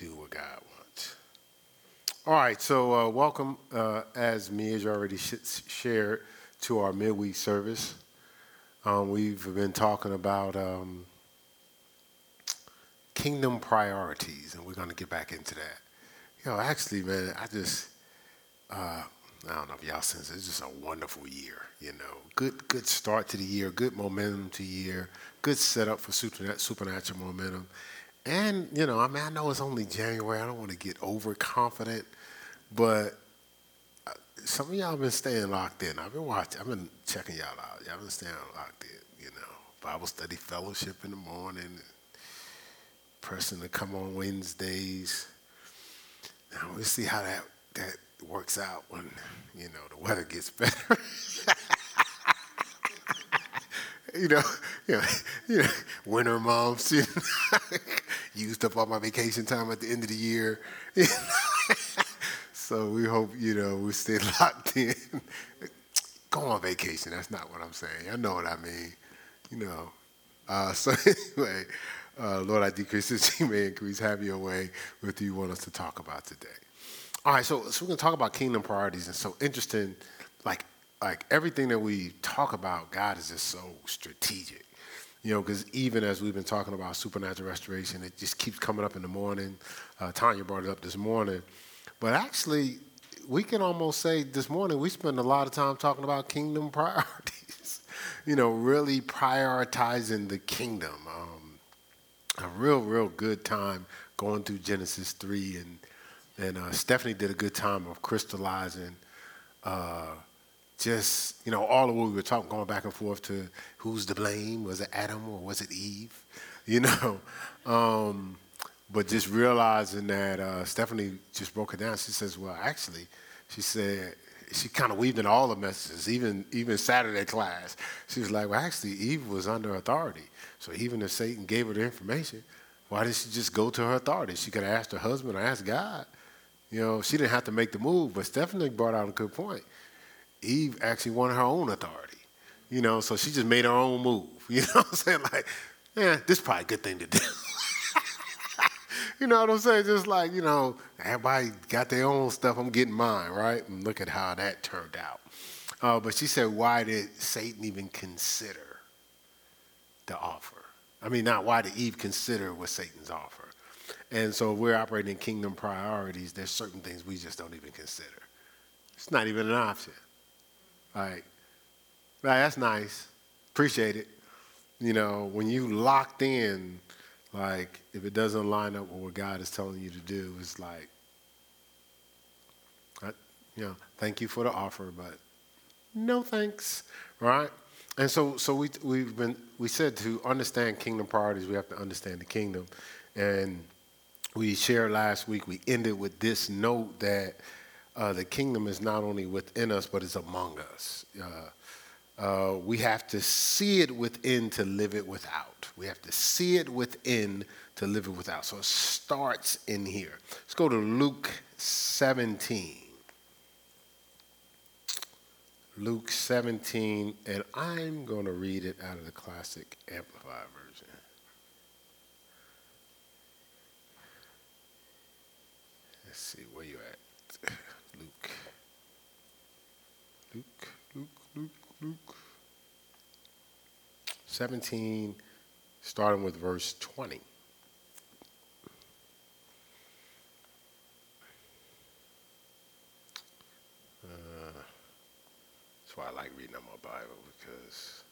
do what God wants. All right, so uh, welcome, uh, as Mia already sh- shared, to our midweek service. Um, we've been talking about um, kingdom priorities, and we're going to get back into that. You know, actually, man, I just, uh, I don't know if y'all sense it, it's just a wonderful year. You know, good good start to the year, good momentum to year, good setup for supernatural momentum. And, you know, I mean, I know it's only January. I don't want to get overconfident, but uh, some of y'all been staying locked in. I've been watching, I've been checking y'all out. Y'all been staying locked in, you know. Bible study fellowship in the morning, person to come on Wednesdays. Now we'll see how that, that works out when, you know, the weather gets better. You know, you know, you know, winter months. You know, used up all my vacation time at the end of the year. so we hope you know we stay locked in. Go on vacation. That's not what I'm saying. I know what I mean. You know. Uh, so anyway, uh, Lord, I decrease this you may increase. Have your way with you want us to talk about today. All right, so so we're gonna talk about kingdom priorities, and so interesting, like like everything that we talk about, God is just so strategic. You know, because even as we've been talking about supernatural restoration, it just keeps coming up in the morning. Uh, Tanya brought it up this morning. But actually, we can almost say this morning we spend a lot of time talking about kingdom priorities. you know, really prioritizing the kingdom. Um, a real, real good time going through Genesis 3. And, and uh, Stephanie did a good time of crystallizing. Uh, just you know all of what we were talking going back and forth to who's to blame? Was it adam or was it eve? You know um, but just realizing that uh, stephanie just broke it down. She says well actually she said she kind of weaved in all the messages even even saturday class. She was like well actually eve was under authority. So even if satan gave her the information why didn't she just go to her authority? She could have asked her husband or asked god. You know she didn't have to make the move but stephanie brought out a good point Eve actually wanted her own authority. You know, so she just made her own move. You know what I'm saying? Like, yeah, this is probably a good thing to do. you know what I'm saying? Just like, you know, everybody got their own stuff, I'm getting mine, right? And look at how that turned out. Uh, but she said, why did Satan even consider the offer? I mean, not why did Eve consider what Satan's offer? And so we're operating in kingdom priorities, there's certain things we just don't even consider. It's not even an option. Like, that's nice. Appreciate it. You know, when you locked in, like, if it doesn't line up with what God is telling you to do, it's like, I, you know, thank you for the offer, but no thanks, right? And so, so we we've been we said to understand kingdom priorities, we have to understand the kingdom, and we shared last week. We ended with this note that uh, the kingdom is not only within us, but it's among us. Uh, uh, we have to see it within to live it without. We have to see it within to live it without. So it starts in here. Let's go to Luke 17. Luke 17, and I'm going to read it out of the Classic Amplified Version. Let's see, where you at? Luke, Luke, Luke, Luke. 17, starting with verse 20. Uh, that's why I like reading my Bible because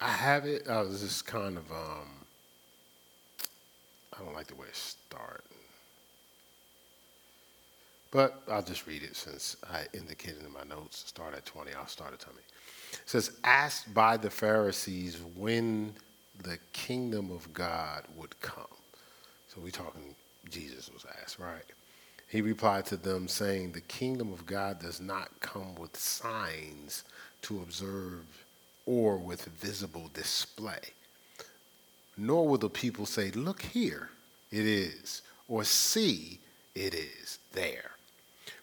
I have it. I was just kind of um, I don't like the way it starts. But I'll just read it since I indicated in my notes, start at 20. I'll start at 20. It says, Asked by the Pharisees when the kingdom of God would come. So we're talking, Jesus was asked, right? He replied to them, saying, The kingdom of God does not come with signs to observe or with visible display nor will the people say, Look here, it is, or see, it is there.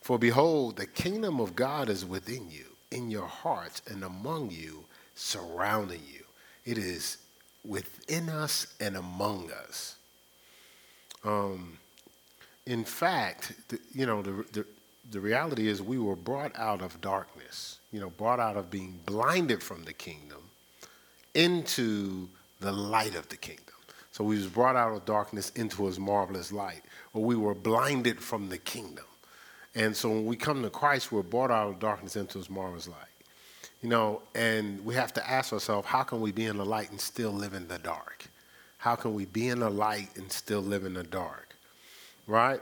For behold, the kingdom of God is within you, in your hearts, and among you, surrounding you. It is within us and among us. Um, in fact, the, you know, the, the, the reality is we were brought out of darkness, you know, brought out of being blinded from the kingdom into the light of the kingdom. So we was brought out of darkness into his marvelous light, or we were blinded from the kingdom. And so when we come to Christ, we're brought out of darkness into his marvelous light. You know, and we have to ask ourselves, how can we be in the light and still live in the dark? How can we be in the light and still live in the dark? Right?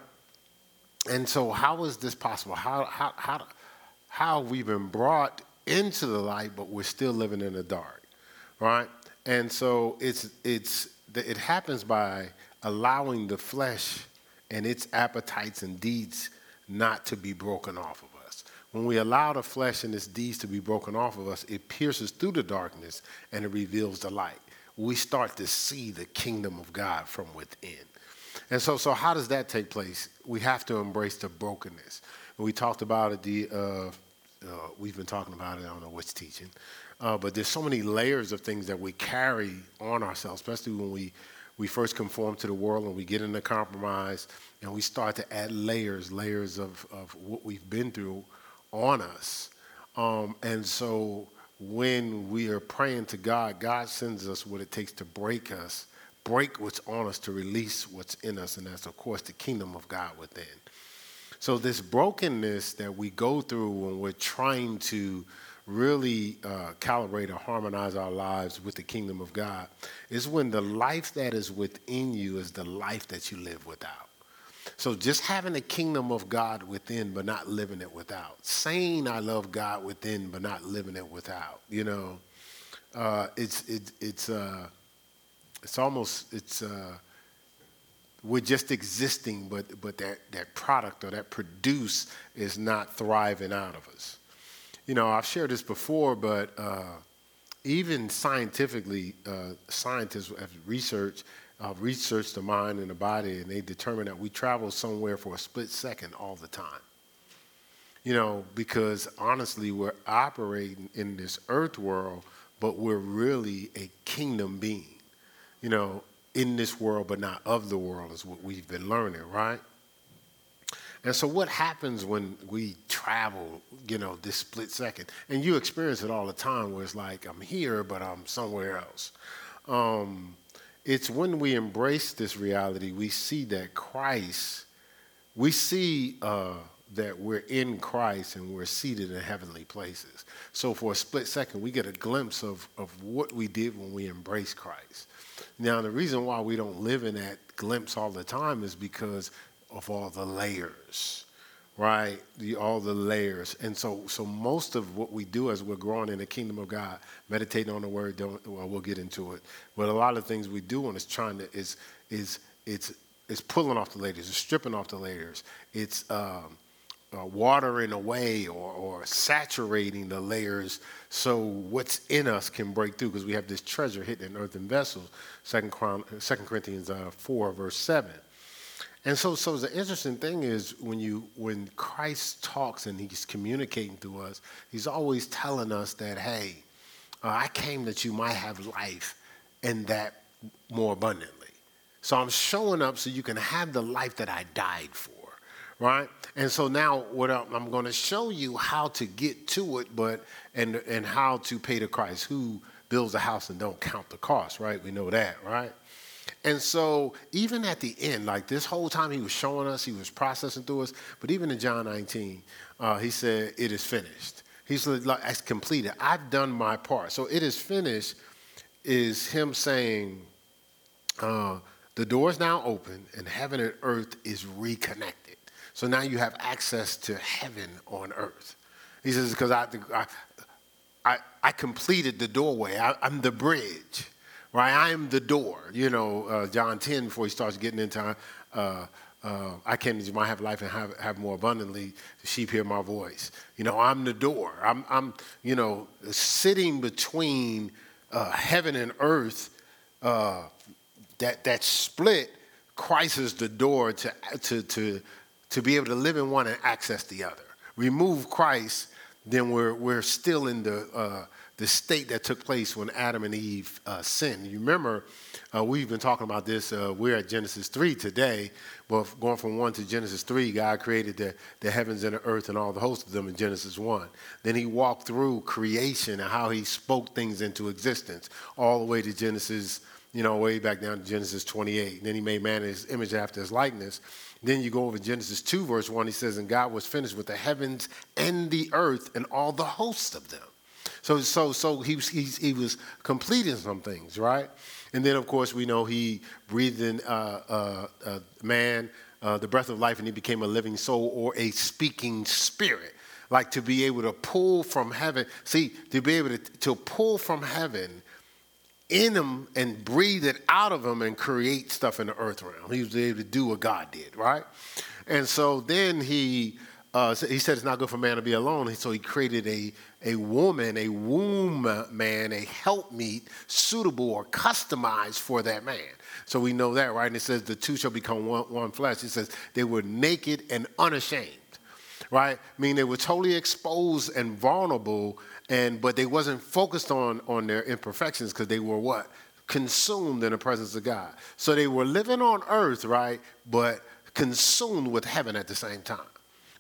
And so how is this possible? How how how how have we been brought into the light, but we're still living in the dark? Right? And so it's it's it happens by allowing the flesh and its appetites and deeds not to be broken off of us. When we allow the flesh and its deeds to be broken off of us, it pierces through the darkness and it reveals the light. We start to see the kingdom of God from within. And so, so how does that take place? We have to embrace the brokenness. we talked about it, the, uh, uh, we've been talking about it, I don't know which teaching, uh, but there's so many layers of things that we carry on ourselves, especially when we, we first conform to the world and we get into compromise and we start to add layers, layers of, of what we've been through on us. Um, and so when we are praying to God, God sends us what it takes to break us, break what's on us to release what's in us. And that's, of course, the kingdom of God within. So, this brokenness that we go through when we're trying to really uh, calibrate or harmonize our lives with the kingdom of God is when the life that is within you is the life that you live without. So just having the kingdom of God within, but not living it without. Saying I love God within, but not living it without. You know, uh, it's it, it's uh, it's almost it's uh, we're just existing, but but that that product or that produce is not thriving out of us. You know, I've shared this before, but uh, even scientifically, uh, scientists have researched uh, researched the mind and the body, and they determined that we travel somewhere for a split second all the time. You know, because honestly, we're operating in this earth world, but we're really a kingdom being. You know, in this world, but not of the world, is what we've been learning, right? And so, what happens when we travel, you know, this split second? And you experience it all the time where it's like, I'm here, but I'm somewhere else. Um, it's when we embrace this reality, we see that Christ, we see uh, that we're in Christ and we're seated in heavenly places. So for a split second, we get a glimpse of, of what we did when we embraced Christ. Now, the reason why we don't live in that glimpse all the time is because of all the layers right? The, all the layers. And so, so most of what we do as we're growing in the kingdom of God, meditating on the word, don't, well, we'll get into it. But a lot of things we do and it's trying to, is, is, it's, it's pulling off the layers, it's stripping off the layers. It's um, uh, watering away or, or saturating the layers so what's in us can break through because we have this treasure hidden in earthen vessels. Second, Second Corinthians uh, 4, verse 7. And so, so the interesting thing is when you when Christ talks and he's communicating to us, he's always telling us that, hey, uh, I came that you might have life and that more abundantly. So I'm showing up so you can have the life that I died for, right? And so now what I'm, I'm going to show you how to get to it, but and and how to pay the Christ who builds a house and don't count the cost, right? We know that, right? And so, even at the end, like this whole time he was showing us, he was processing through us, but even in John 19, uh, he said, It is finished. He's like, It's completed. I've done my part. So, it is finished is him saying, uh, The door is now open, and heaven and earth is reconnected. So now you have access to heaven on earth. He says, Because I, I, I, I completed the doorway, I, I'm the bridge right? I am the door. You know, uh, John 10, before he starts getting into, uh, uh, I came you might have life and have, have more abundantly. The sheep hear my voice. You know, I'm the door. I'm, I'm you know, sitting between uh, heaven and earth. Uh, that that split, Christ is the door to to to to be able to live in one and access the other. Remove Christ, then we're we're still in the uh, the state that took place when Adam and Eve uh, sinned. You remember, uh, we've been talking about this. Uh, we're at Genesis 3 today, but going from 1 to Genesis 3, God created the, the heavens and the earth and all the hosts of them in Genesis 1. Then he walked through creation and how he spoke things into existence, all the way to Genesis, you know, way back down to Genesis 28. And then he made man in his image after his likeness. Then you go over Genesis 2, verse 1, he says, And God was finished with the heavens and the earth and all the hosts of them. So, so, so he, was, he, he was completing some things, right? And then, of course, we know he breathed in uh, uh, uh, man uh, the breath of life and he became a living soul or a speaking spirit. Like to be able to pull from heaven. See, to be able to, to pull from heaven in him and breathe it out of him and create stuff in the earth realm. He was able to do what God did, right? And so then he uh, he said it's not good for man to be alone. So he created a, a woman, a womb man, a helpmeet suitable or customized for that man. So we know that, right? And it says the two shall become one, one flesh. It says they were naked and unashamed, right? I mean, they were totally exposed and vulnerable, and but they wasn't focused on on their imperfections because they were what consumed in the presence of God. So they were living on earth, right? But consumed with heaven at the same time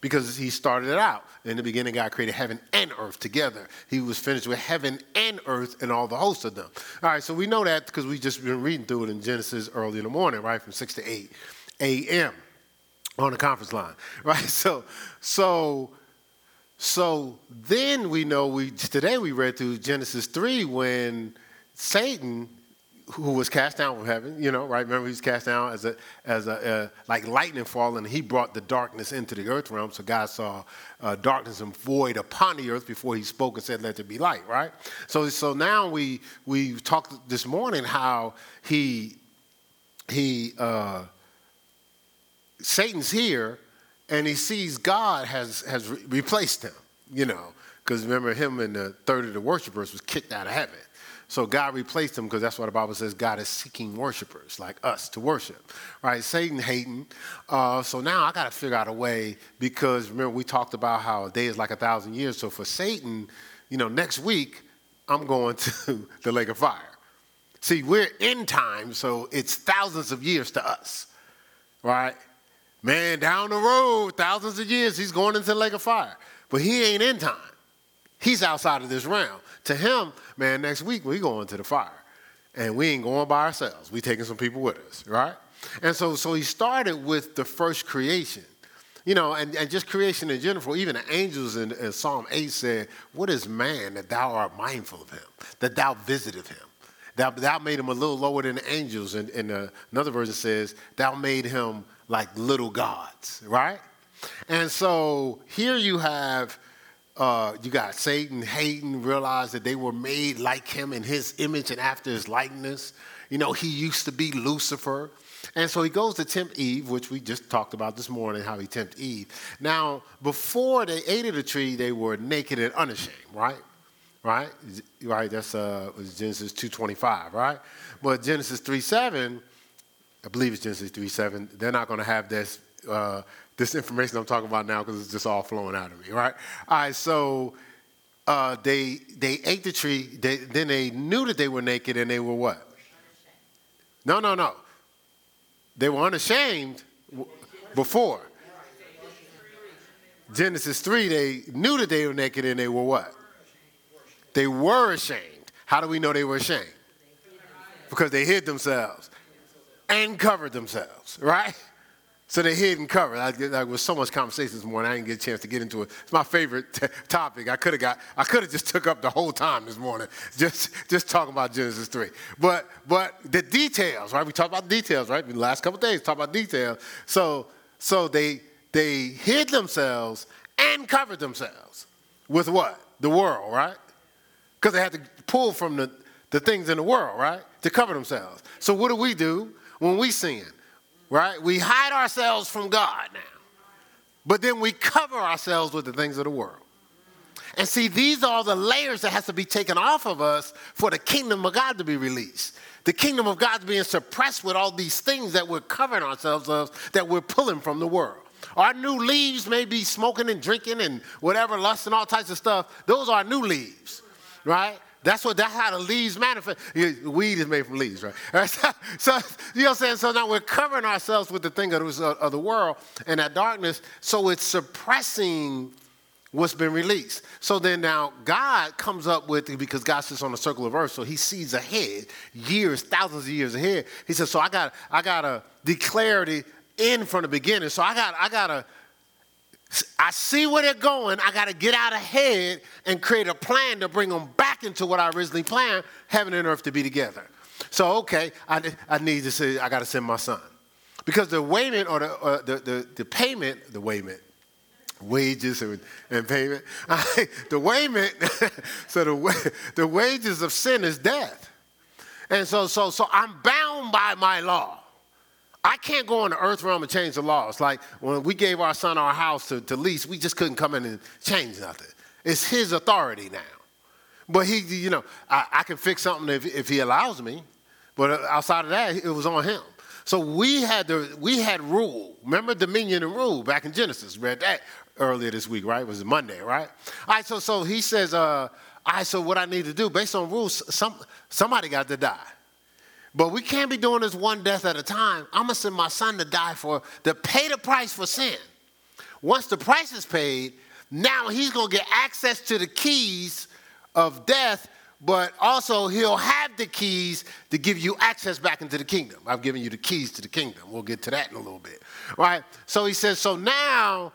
because he started it out. In the beginning, God created heaven and earth together. He was finished with heaven and earth and all the hosts of them. All right, so we know that because we just been reading through it in Genesis early in the morning, right, from 6 to 8 a.m. on the conference line, right? So, so, so then we know we today we read through Genesis 3 when Satan who was cast down from heaven, you know, right? Remember, he was cast down as a, as a, uh, like lightning falling. He brought the darkness into the earth realm. So God saw uh, darkness and void upon the earth before he spoke and said, let there be light, right? So, so now we, we talked this morning how he, he, uh, Satan's here and he sees God has, has re- replaced him, you know, because remember him and the third of the worshipers was kicked out of heaven. So God replaced them because that's what the Bible says God is seeking worshipers like us to worship. Right? Satan hating. Uh, so now I got to figure out a way because remember we talked about how a day is like a thousand years. So for Satan, you know, next week I'm going to the lake of fire. See, we're in time, so it's thousands of years to us. Right? Man, down the road, thousands of years, he's going into the lake of fire. But he ain't in time. He's outside of this realm. To him, man, next week we going to the fire. And we ain't going by ourselves. We taking some people with us, right? And so, so he started with the first creation. You know, and, and just creation in general, even the angels in, in Psalm 8 said, What is man that thou art mindful of him, that thou visited him? Thou, thou made him a little lower than the angels. And, and uh, another version says, Thou made him like little gods, right? And so here you have uh, you got Satan hating, realized that they were made like him in his image and after his likeness. You know, he used to be Lucifer. And so he goes to tempt Eve, which we just talked about this morning, how he tempted Eve. Now, before they ate of the tree, they were naked and unashamed, right? Right? Right, that's uh, Genesis 2.25, right? But Genesis 3.7, I believe it's Genesis 3.7, they're not going to have this uh, this information I'm talking about now because it's just all flowing out of me, right? All right, so uh, they they ate the tree. They, then they knew that they were naked, and they were what? No, no, no. They were unashamed before. Genesis 3, they knew that they were naked and they were what? They were ashamed. How do we know they were ashamed? Because they hid themselves and covered themselves, right? So they hid and covered. I, there was so much conversation this morning. I didn't get a chance to get into it. It's my favorite t- topic. I could have got. I could have just took up the whole time this morning, just just talking about Genesis three. But but the details, right? We talked about details, right? The last couple days, talk about details. So so they they hid themselves and covered themselves with what? The world, right? Because they had to pull from the the things in the world, right, to cover themselves. So what do we do when we sin? Right? We hide ourselves from God now. But then we cover ourselves with the things of the world. And see, these are the layers that has to be taken off of us for the kingdom of God to be released. The kingdom of God's being suppressed with all these things that we're covering ourselves of, that we're pulling from the world. Our new leaves may be smoking and drinking and whatever, lust and all types of stuff. Those are new leaves, right? That's what that's how the leaves manifest. Weed is made from leaves, right? So, so, you know what I'm saying? So now we're covering ourselves with the thing of, uh, of the world and that darkness. So it's suppressing what's been released. So then now God comes up with because God sits on the circle of earth, so he sees ahead, years, thousands of years ahead. He says, So I got I gotta declare the end from the beginning. So I got I gotta I see where they're going. I got to get out ahead and create a plan to bring them back into what I originally planned, heaven and earth to be together. So, okay, I, I need to say, I got to send my son. Because the payment or the, uh, the, the, the, payment, the payment, wages and, and payment, the payment, so the, the wages of sin is death. And so, so, so I'm bound by my law. I can't go in the earth realm and change the laws. Like when we gave our son our house to, to lease, we just couldn't come in and change nothing. It's his authority now. But he, you know, I, I can fix something if, if he allows me. But outside of that, it was on him. So we had the we had rule. Remember dominion and rule back in Genesis. Read that earlier this week, right? It was Monday, right? All right. So so he says, uh, all right. So what I need to do based on rules, some somebody got to die. But we can't be doing this one death at a time. I'm going to send my son to die for, to pay the price for sin. Once the price is paid, now he's going to get access to the keys of death, but also he'll have the keys to give you access back into the kingdom. I've given you the keys to the kingdom. We'll get to that in a little bit. Right? So he says, so now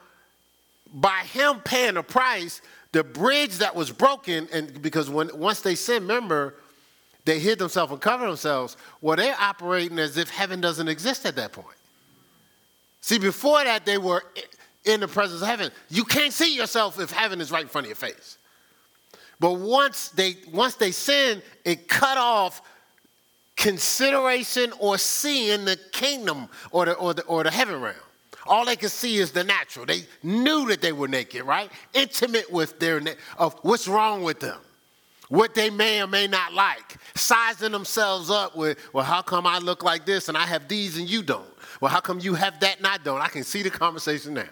by him paying the price, the bridge that was broken, and because when once they sin, remember, they hid themselves and covered themselves. Well, they're operating as if heaven doesn't exist at that point. See, before that, they were in the presence of heaven. You can't see yourself if heaven is right in front of your face. But once they once they sin, it cut off consideration or seeing the kingdom or the, or the, or the heaven realm. All they could see is the natural. They knew that they were naked, right? Intimate with their of what's wrong with them what they may or may not like, sizing themselves up with, well, how come I look like this and I have these and you don't? Well, how come you have that and I don't? I can see the conversation now.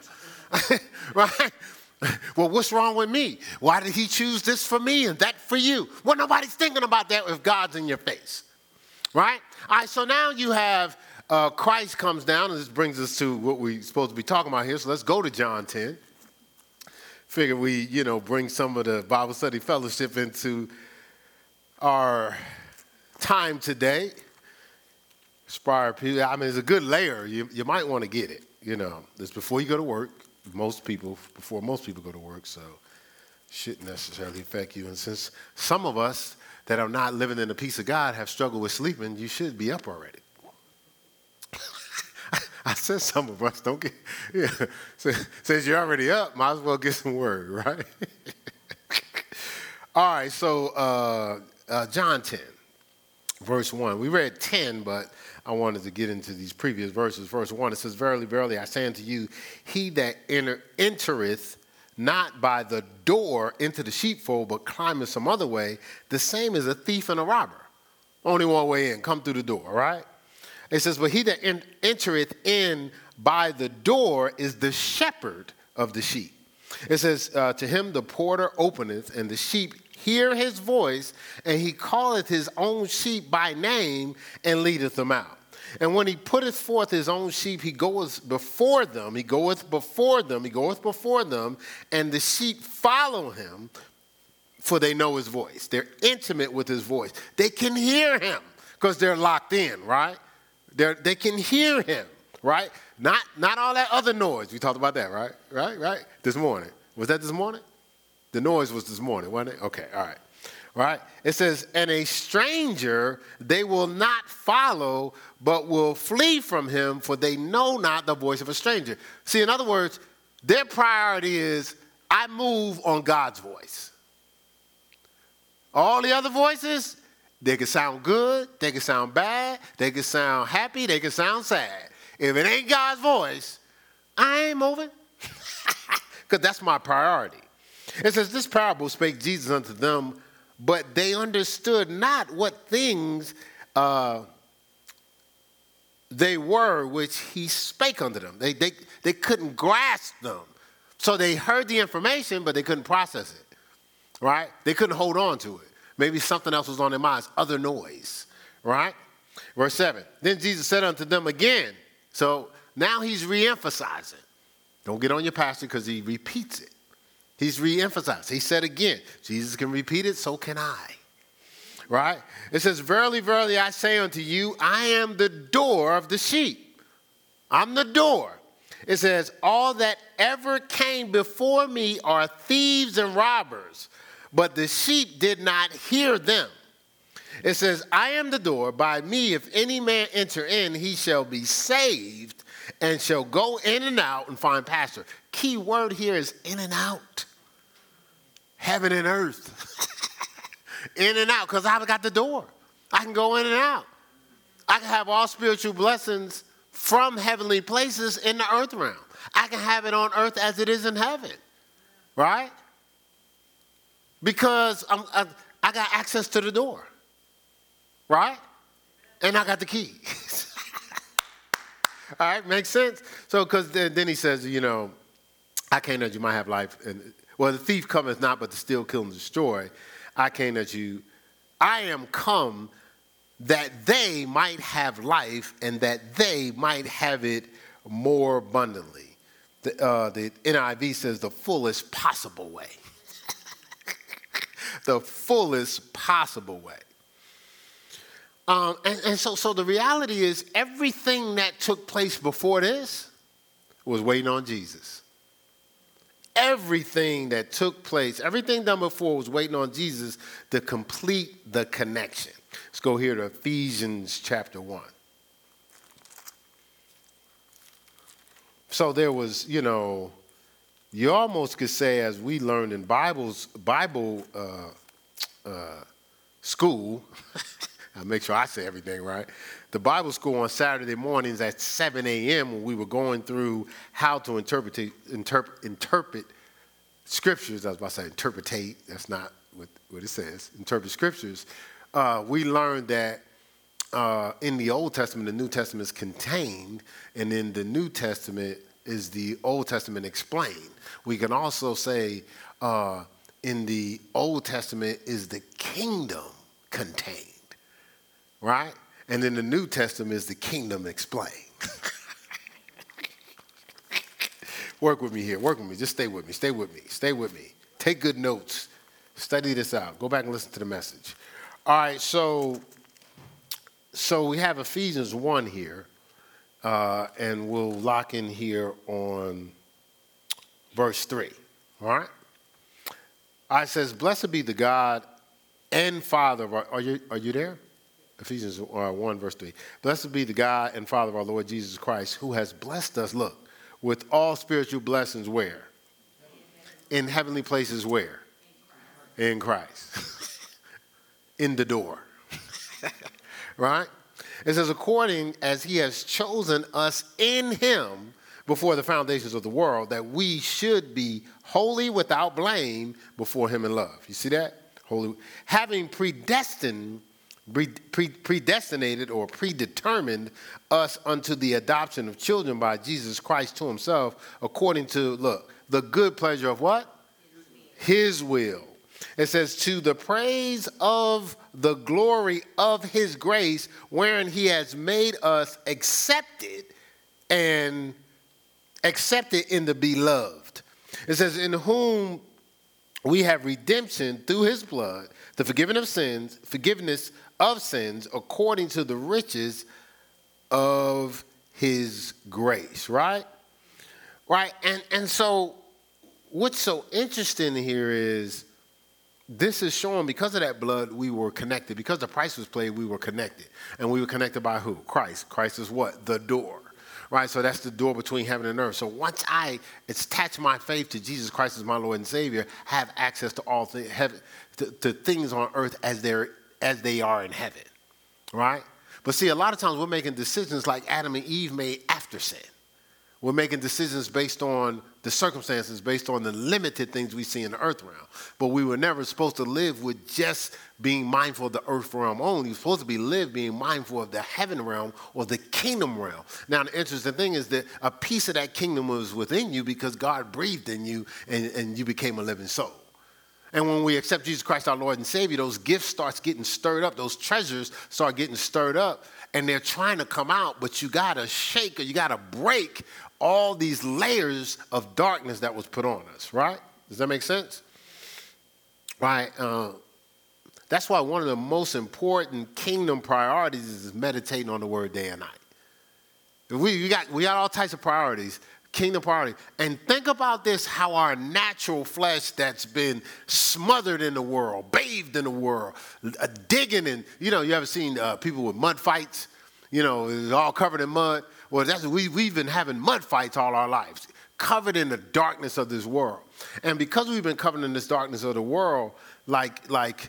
right? Well, what's wrong with me? Why did he choose this for me and that for you? Well, nobody's thinking about that if God's in your face. Right? All right, so now you have uh, Christ comes down, and this brings us to what we're supposed to be talking about here. So let's go to John 10 figure we, you know, bring some of the Bible study fellowship into our time today. Inspire people. I mean, it's a good layer. You, you might want to get it. You know, it's before you go to work. Most people, before most people go to work, so shouldn't necessarily affect you. And since some of us that are not living in the peace of God have struggled with sleeping, you should be up already. I said some of us don't get, yeah. Since you're already up, might as well get some word, right? All right, so uh, uh, John 10, verse 1. We read 10, but I wanted to get into these previous verses. Verse 1, it says, Verily, verily, I say unto you, he that enter, entereth not by the door into the sheepfold, but climbeth some other way, the same is a thief and a robber. Only one way in, come through the door, right? It says, But he that entereth in by the door is the shepherd of the sheep. It says, uh, To him the porter openeth, and the sheep hear his voice, and he calleth his own sheep by name and leadeth them out. And when he putteth forth his own sheep, he goeth before them, he goeth before them, he goeth before them, and the sheep follow him, for they know his voice. They're intimate with his voice. They can hear him because they're locked in, right? They're, they can hear him, right? Not, not all that other noise. We talked about that, right? Right, right? This morning. Was that this morning? The noise was this morning, wasn't it? Okay, all right. Right? It says, and a stranger they will not follow, but will flee from him, for they know not the voice of a stranger. See, in other words, their priority is I move on God's voice. All the other voices, they can sound good, they can sound bad, they can sound happy, they can sound sad. If it ain't God's voice, I ain't moving. Because that's my priority. It says, This parable spake Jesus unto them, but they understood not what things uh, they were which he spake unto them. They, they, they couldn't grasp them. So they heard the information, but they couldn't process it, right? They couldn't hold on to it. Maybe something else was on their minds, other noise, right? Verse 7 Then Jesus said unto them again, so now he's re-emphasizing. Don't get on your pastor because he repeats it. He's re-emphasized. He said again, Jesus can repeat it, so can I. Right? It says, Verily, verily, I say unto you, I am the door of the sheep. I'm the door. It says, All that ever came before me are thieves and robbers, but the sheep did not hear them. It says, I am the door. By me, if any man enter in, he shall be saved and shall go in and out and find pasture. Key word here is in and out. Heaven and earth. in and out, because I've got the door. I can go in and out. I can have all spiritual blessings from heavenly places in the earth realm. I can have it on earth as it is in heaven, right? Because I'm, I, I got access to the door, right? And I got the key. All right, makes sense? So, because then, he says, you know, I came that you might have life. And, well, the thief cometh not but to steal, kill, and destroy. I came that you, I am come that they might have life and that they might have it more abundantly. The, uh, the NIV says the fullest possible way. The fullest possible way. Um, and, and so, so the reality is, everything that took place before this was waiting on Jesus. Everything that took place, everything done before was waiting on Jesus to complete the connection. Let's go here to Ephesians chapter 1. So there was, you know, you almost could say, as we learned in Bible's, Bible uh, uh, school, I make sure I say everything right. The Bible school on Saturday mornings at 7 a.m. when we were going through how to interpret, interpret, interpret scriptures. I was about to say interpretate. That's not what, what it says. Interpret scriptures. Uh, we learned that uh, in the Old Testament, the New Testament is contained, and in the New Testament is the Old Testament explained. We can also say uh, in the Old Testament is the kingdom contained right? And in the New Testament is the kingdom explained. work with me here. Work with me. Just stay with me. Stay with me. Stay with me. Take good notes. Study this out. Go back and listen to the message. All right, so so we have Ephesians 1 here, uh, and we'll lock in here on verse 3. All right? I says, Blessed be the God and Father. of our, Are you, are you there? Ephesians uh, 1, verse 3. Blessed be the God and Father of our Lord Jesus Christ, who has blessed us, look, with all spiritual blessings where? In heavenly places where? In Christ. in the door. right? It says, according as he has chosen us in him before the foundations of the world, that we should be holy without blame before him in love. You see that? Holy. Having predestined predestinated or predetermined us unto the adoption of children by Jesus Christ to himself, according to, look, the good pleasure of what? His will. It says, to the praise of the glory of his grace, wherein he has made us accepted and accepted in the beloved. It says, in whom we have redemption through his blood, the forgiveness of sins, forgiveness of sins according to the riches of his grace, right? Right? And and so what's so interesting here is this is showing because of that blood we were connected. Because the price was paid, we were connected. And we were connected by who? Christ. Christ is what? The door. Right? So that's the door between heaven and earth. So once I attach my faith to Jesus Christ as my Lord and Savior, have access to all things, to, to things on earth as they're as they are in heaven, right? But see, a lot of times we're making decisions like Adam and Eve made after sin. We're making decisions based on the circumstances, based on the limited things we see in the earth realm. But we were never supposed to live with just being mindful of the earth realm only. We're supposed to be live being mindful of the heaven realm or the kingdom realm. Now, the interesting thing is that a piece of that kingdom was within you because God breathed in you and, and you became a living soul. And when we accept Jesus Christ our Lord and Savior, those gifts starts getting stirred up, those treasures start getting stirred up, and they're trying to come out, but you gotta shake or you gotta break all these layers of darkness that was put on us, right? Does that make sense? Right? Uh, that's why one of the most important kingdom priorities is meditating on the word day and night. We, we, got, we got all types of priorities, kingdom priorities. And think about this how our natural flesh that's been smothered in the world, bathed in the world, uh, digging in. You know, you ever seen uh, people with mud fights? You know, it's all covered in mud. Well, that's, we, we've been having mud fights all our lives, covered in the darkness of this world. And because we've been covered in this darkness of the world, like, like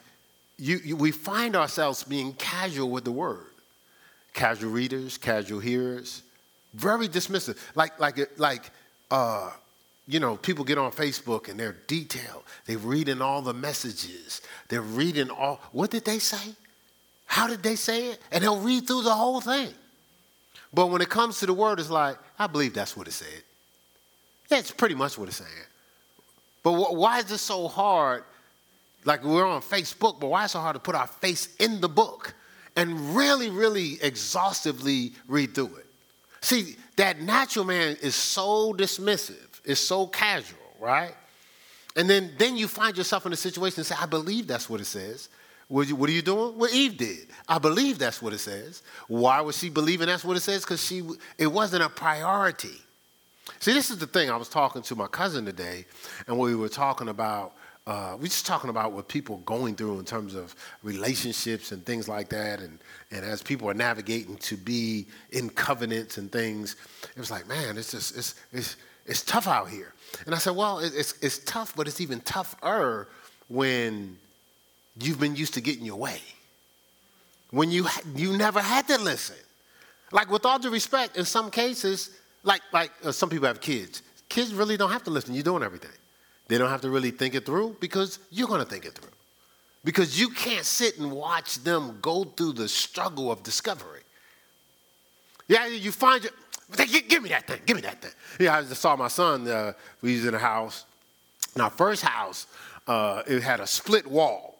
you, you, we find ourselves being casual with the word. Casual readers, casual hearers, very dismissive. Like, like, like, uh, you know, people get on Facebook and they're detailed. They're reading all the messages. They're reading all, what did they say? How did they say it? And they'll read through the whole thing. But when it comes to the word, it's like, I believe that's what it said. It's pretty much what it's saying. But wh- why is it so hard? Like we're on Facebook, but why is it so hard to put our face in the book and really, really exhaustively read through it? See, that natural man is so dismissive, it's so casual, right? And then, then you find yourself in a situation and say, I believe that's what it says. What are you doing? What Eve did. I believe that's what it says. Why was she believing that's what it says? Because she it wasn't a priority. See, this is the thing. I was talking to my cousin today, and we were talking about uh, we're just talking about what people are going through in terms of relationships and things like that. And, and as people are navigating to be in covenants and things, it was like, man, it's just, it's, it's, it's tough out here. And I said, well, it's, it's tough, but it's even tougher when you've been used to getting your way. When you, you never had to listen. Like, with all due respect, in some cases, like, like uh, some people have kids, kids really don't have to listen. You're doing everything. They don't have to really think it through because you're going to think it through. Because you can't sit and watch them go through the struggle of discovery. Yeah, you find your, give me that thing, give me that thing. Yeah, I just saw my son, uh, we was in a house. In our first house, uh, it had a split wall.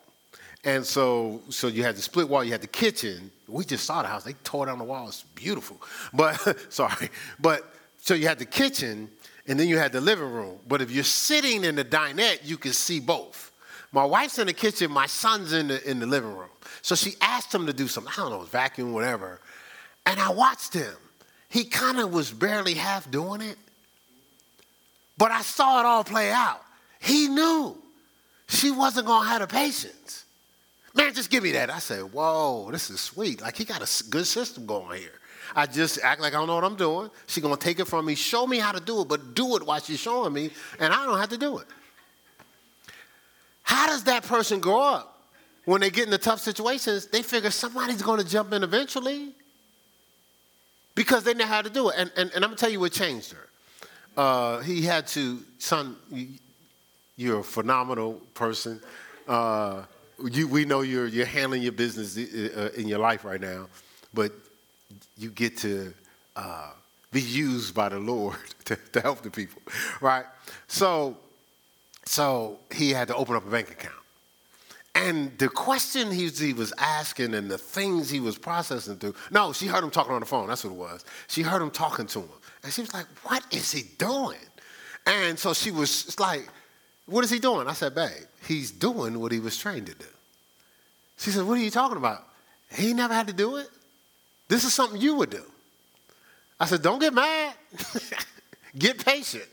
And so, so you had the split wall, you had the kitchen. We just saw the house. They tore down the wall. It's beautiful. But, sorry. But, so you had the kitchen, and then you had the living room. But if you're sitting in the dinette, you can see both. My wife's in the kitchen, my son's in the, in the living room. So she asked him to do something, I don't know, vacuum, whatever. And I watched him. He kind of was barely half doing it. But I saw it all play out. He knew she wasn't to have the patience. Man, just give me that. I said, whoa, this is sweet. Like he got a good system going here. I just act like I don't know what I'm doing. She's gonna take it from me, show me how to do it, but do it while she's showing me, and I don't have to do it. How does that person grow up? When they get into tough situations, they figure somebody's gonna jump in eventually because they know how to do it. And, and, and I'm gonna tell you what changed her. Uh, he had to, son, you're a phenomenal person. Uh, you, we know you're, you're handling your business uh, in your life right now, but you get to uh, be used by the Lord to, to help the people, right? So, so he had to open up a bank account. And the question he, he was asking and the things he was processing through, no, she heard him talking on the phone. That's what it was. She heard him talking to him. And she was like, what is he doing? And so she was like, what is he doing? I said, babe, he's doing what he was trained to do. She said, what are you talking about? He never had to do it. This is something you would do. I said, don't get mad. get patient.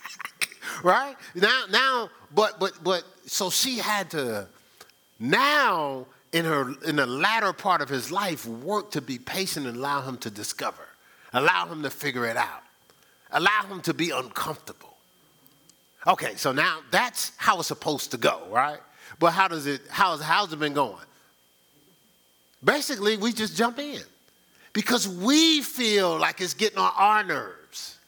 right? Now, now, but but but so she had to now in her in the latter part of his life work to be patient and allow him to discover, allow him to figure it out, allow him to be uncomfortable. Okay, so now that's how it's supposed to go, right? But how does it how's how's it been going? Basically, we just jump in because we feel like it's getting on our nerves,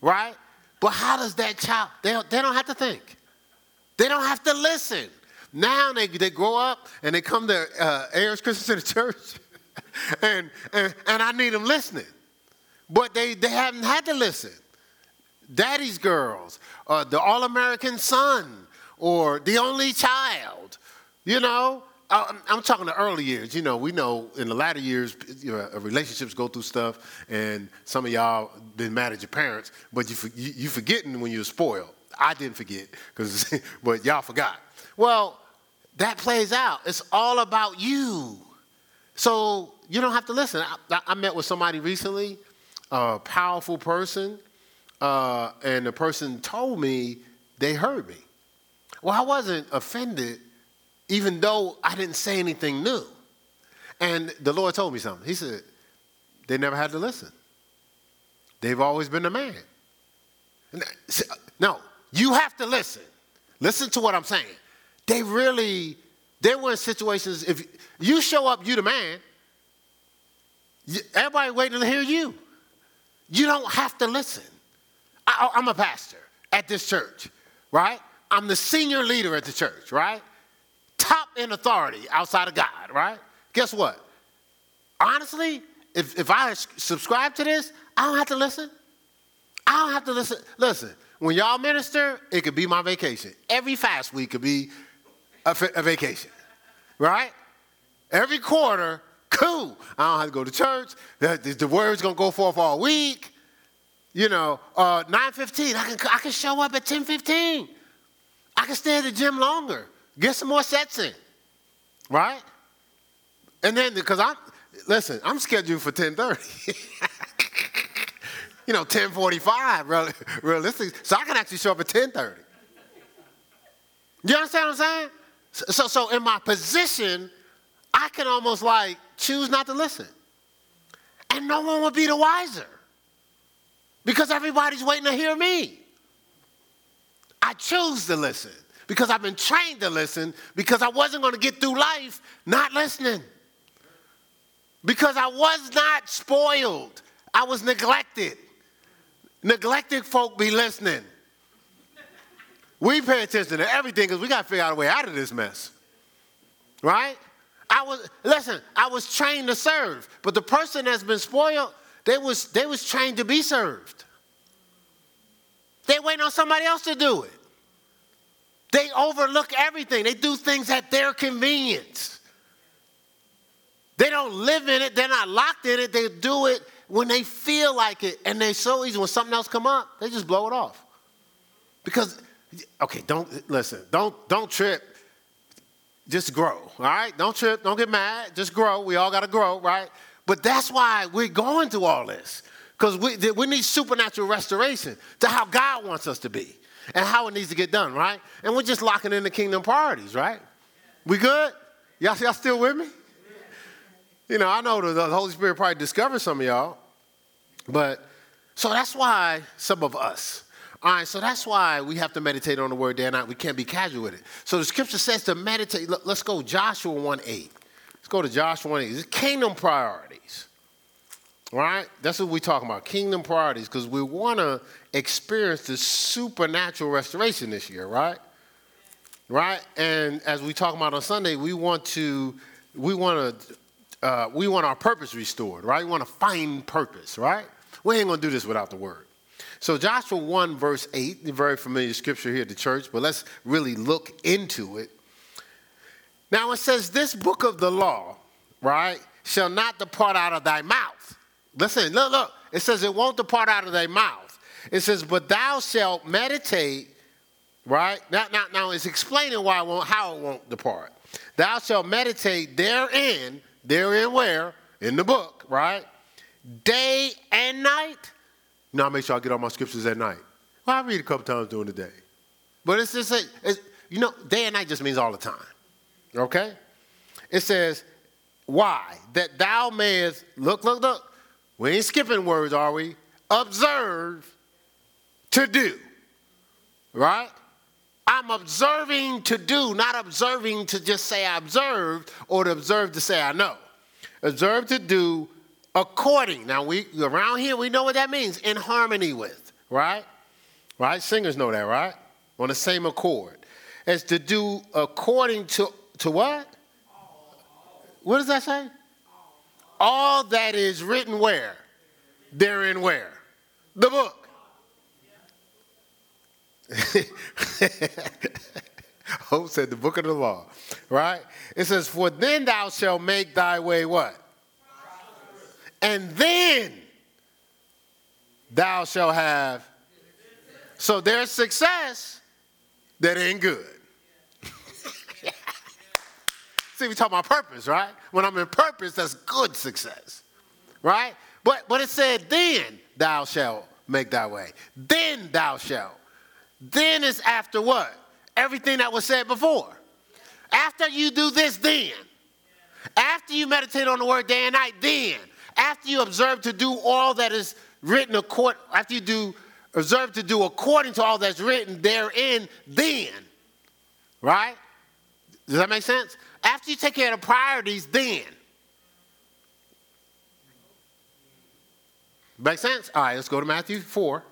right? But how does that child, they, they don't have to think. They don't have to listen. Now they, they grow up and they come to uh, Ayers Christian Center Church, and, and, and I need them listening. But they, they haven't had to listen. Daddy's Girls, uh, the All American Son, or the only child, you know. I'm, talking the early years. You know, we know in the latter years, you know, relationships go through stuff, and some of y'all been mad at your parents, but you, you, you forgetting when you were spoiled. I didn't forget, cause, but y'all forgot. Well, that plays out. It's all about you. So you don't have to listen. I, I met with somebody recently, a powerful person, uh, and the person told me they heard me. Well, I wasn't offended, even though I didn't say anything new. And the Lord told me something. He said, they never had to listen. They've always been the man. No, you have to listen. Listen to what I'm saying. They really, they were in situations, if you show up, you the man, everybody waiting to hear you. You don't have to listen. I, I'm a pastor at this church, right? I'm the senior leader at the church, right? Top in authority outside of God, right? Guess what? Honestly, if, if I subscribe to this, I don't have to listen. I don't have to listen. Listen, when y'all minister, it could be my vacation. Every fast week could be a, a vacation, right? Every quarter, cool. I don't have to go to church. The, the, the word's gonna go forth all week. You know, uh, 9.15, I can, I can show up at 10.15. I can stay at the gym longer, get some more sets in, right? And then, because I'm, listen, I'm scheduled for 10.30. you know, 10.45, realistic. So I can actually show up at 10.30. You understand what I'm saying? So, so in my position, I can almost like choose not to listen. And no one would be the wiser because everybody's waiting to hear me. I choose to listen because I've been trained to listen because I wasn't going to get through life not listening. Because I was not spoiled, I was neglected. Neglected folk be listening. We pay attention to everything because we got to figure out a way out of this mess. Right? I was listen, I was trained to serve, but the person that's been spoiled, they was they was trained to be served. They waiting on somebody else to do it. They overlook everything. They do things at their convenience. They don't live in it. They're not locked in it. They do it when they feel like it. And they so easy when something else come up, they just blow it off. Because okay, don't listen. Don't don't trip. Just grow. All right? Don't trip. Don't get mad. Just grow. We all got to grow, right? But that's why we're going through all this. Because we, we need supernatural restoration to how God wants us to be and how it needs to get done, right? And we're just locking in the kingdom priorities, right? We good? Y'all, y'all still with me? You know, I know the, the Holy Spirit probably discovered some of y'all, but so that's why some of us, all right, so that's why we have to meditate on the word day and night. We can't be casual with it. So the scripture says to meditate. Let's go Joshua 1 8. Let's go to Joshua 1 8. It's kingdom priorities. Right? That's what we're talking about. Kingdom priorities, because we want to experience the supernatural restoration this year, right? Right? And as we talk about on Sunday, we want to, we want to, uh, we want our purpose restored, right? We want to find purpose, right? We ain't gonna do this without the word. So Joshua 1, verse 8, very familiar scripture here at the church, but let's really look into it. Now it says, This book of the law, right, shall not depart out of thy mouth Listen, look, look. It says it won't depart out of thy mouth. It says, but thou shalt meditate, right? Now, now, now it's explaining why it won't, how it won't depart. Thou shalt meditate therein, therein where? In the book, right? Day and night. Now I make sure I get all my scriptures at night. Well, I read a couple times during the day. But it's just, a, it's, you know, day and night just means all the time. Okay? It says, why? That thou mayest, look, look, look, we ain't skipping words, are we? Observe to do. Right? I'm observing to do, not observing to just say I observed or to observe to say I know. Observe to do according. Now we around here we know what that means. In harmony with, right? Right? Singers know that, right? On the same accord. As to do according to to what? What does that say? All that is written where? Therein where? The book. Hope said the book of the law, right? It says, For then thou shalt make thy way what? And then thou shalt have. So there's success that ain't good. See, we talk about purpose, right? When I'm in purpose, that's good success, right? But but it said, then thou shalt make thy way. Then thou shalt. Then is after what? Everything that was said before. After you do this, then. After you meditate on the word day and night, then. After you observe to do all that is written according, after you do observe to do according to all that's written therein, then. Right? Does that make sense? After you take care of the priorities, then. Make sense? All right, let's go to Matthew 4.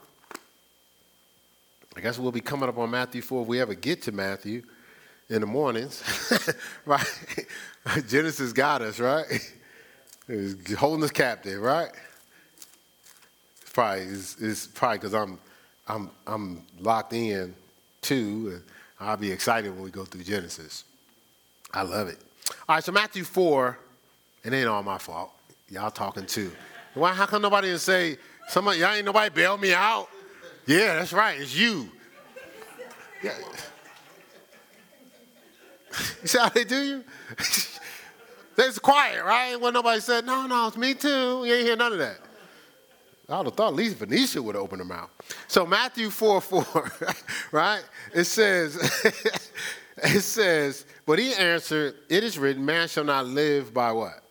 I guess we'll be coming up on Matthew 4 if we ever get to Matthew in the mornings. right? Genesis got us, right? He's holding us captive, right? It's probably it's, it's probably because I'm I'm I'm locked in too, I'll be excited when we go through Genesis. I love it. All right, so Matthew 4, it ain't all my fault. Y'all talking too. Why? How come nobody didn't say, somebody, y'all ain't nobody bail me out? Yeah, that's right, it's you. Yeah. You see how they do you? It's quiet, right? When nobody said, no, no, it's me too. You ain't hear none of that. I would have thought at least Venetia would have opened her mouth. So Matthew 4 4, right? It says, it says, but he answered, It is written, man shall not live by what?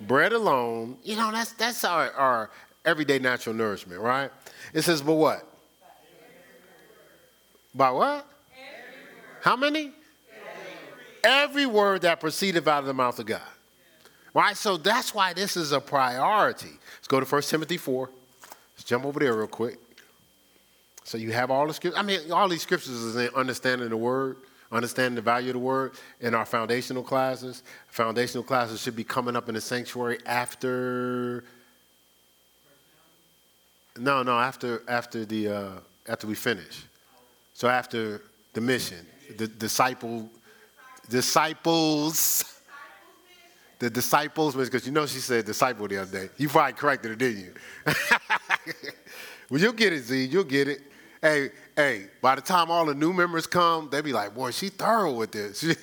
Bread alone. You know, that's that's our, our everyday natural nourishment, right? It says, but what? By what? How many? Every word that proceedeth out of the mouth of God. Right? So that's why this is a priority. Let's go to 1 Timothy 4. Let's jump over there real quick. So you have all the scriptures. I mean, all these scriptures is understanding the word understanding the value of the word in our foundational classes. Foundational classes should be coming up in the sanctuary after. No, no, after after the uh, after we finish. So after the mission, the disciple, disciples. The disciples, because you know she said disciple the other day. You probably corrected her, didn't you? well, you'll get it, Z. You'll get it. Hey, hey, by the time all the new members come, they be like, boy, she thorough with this.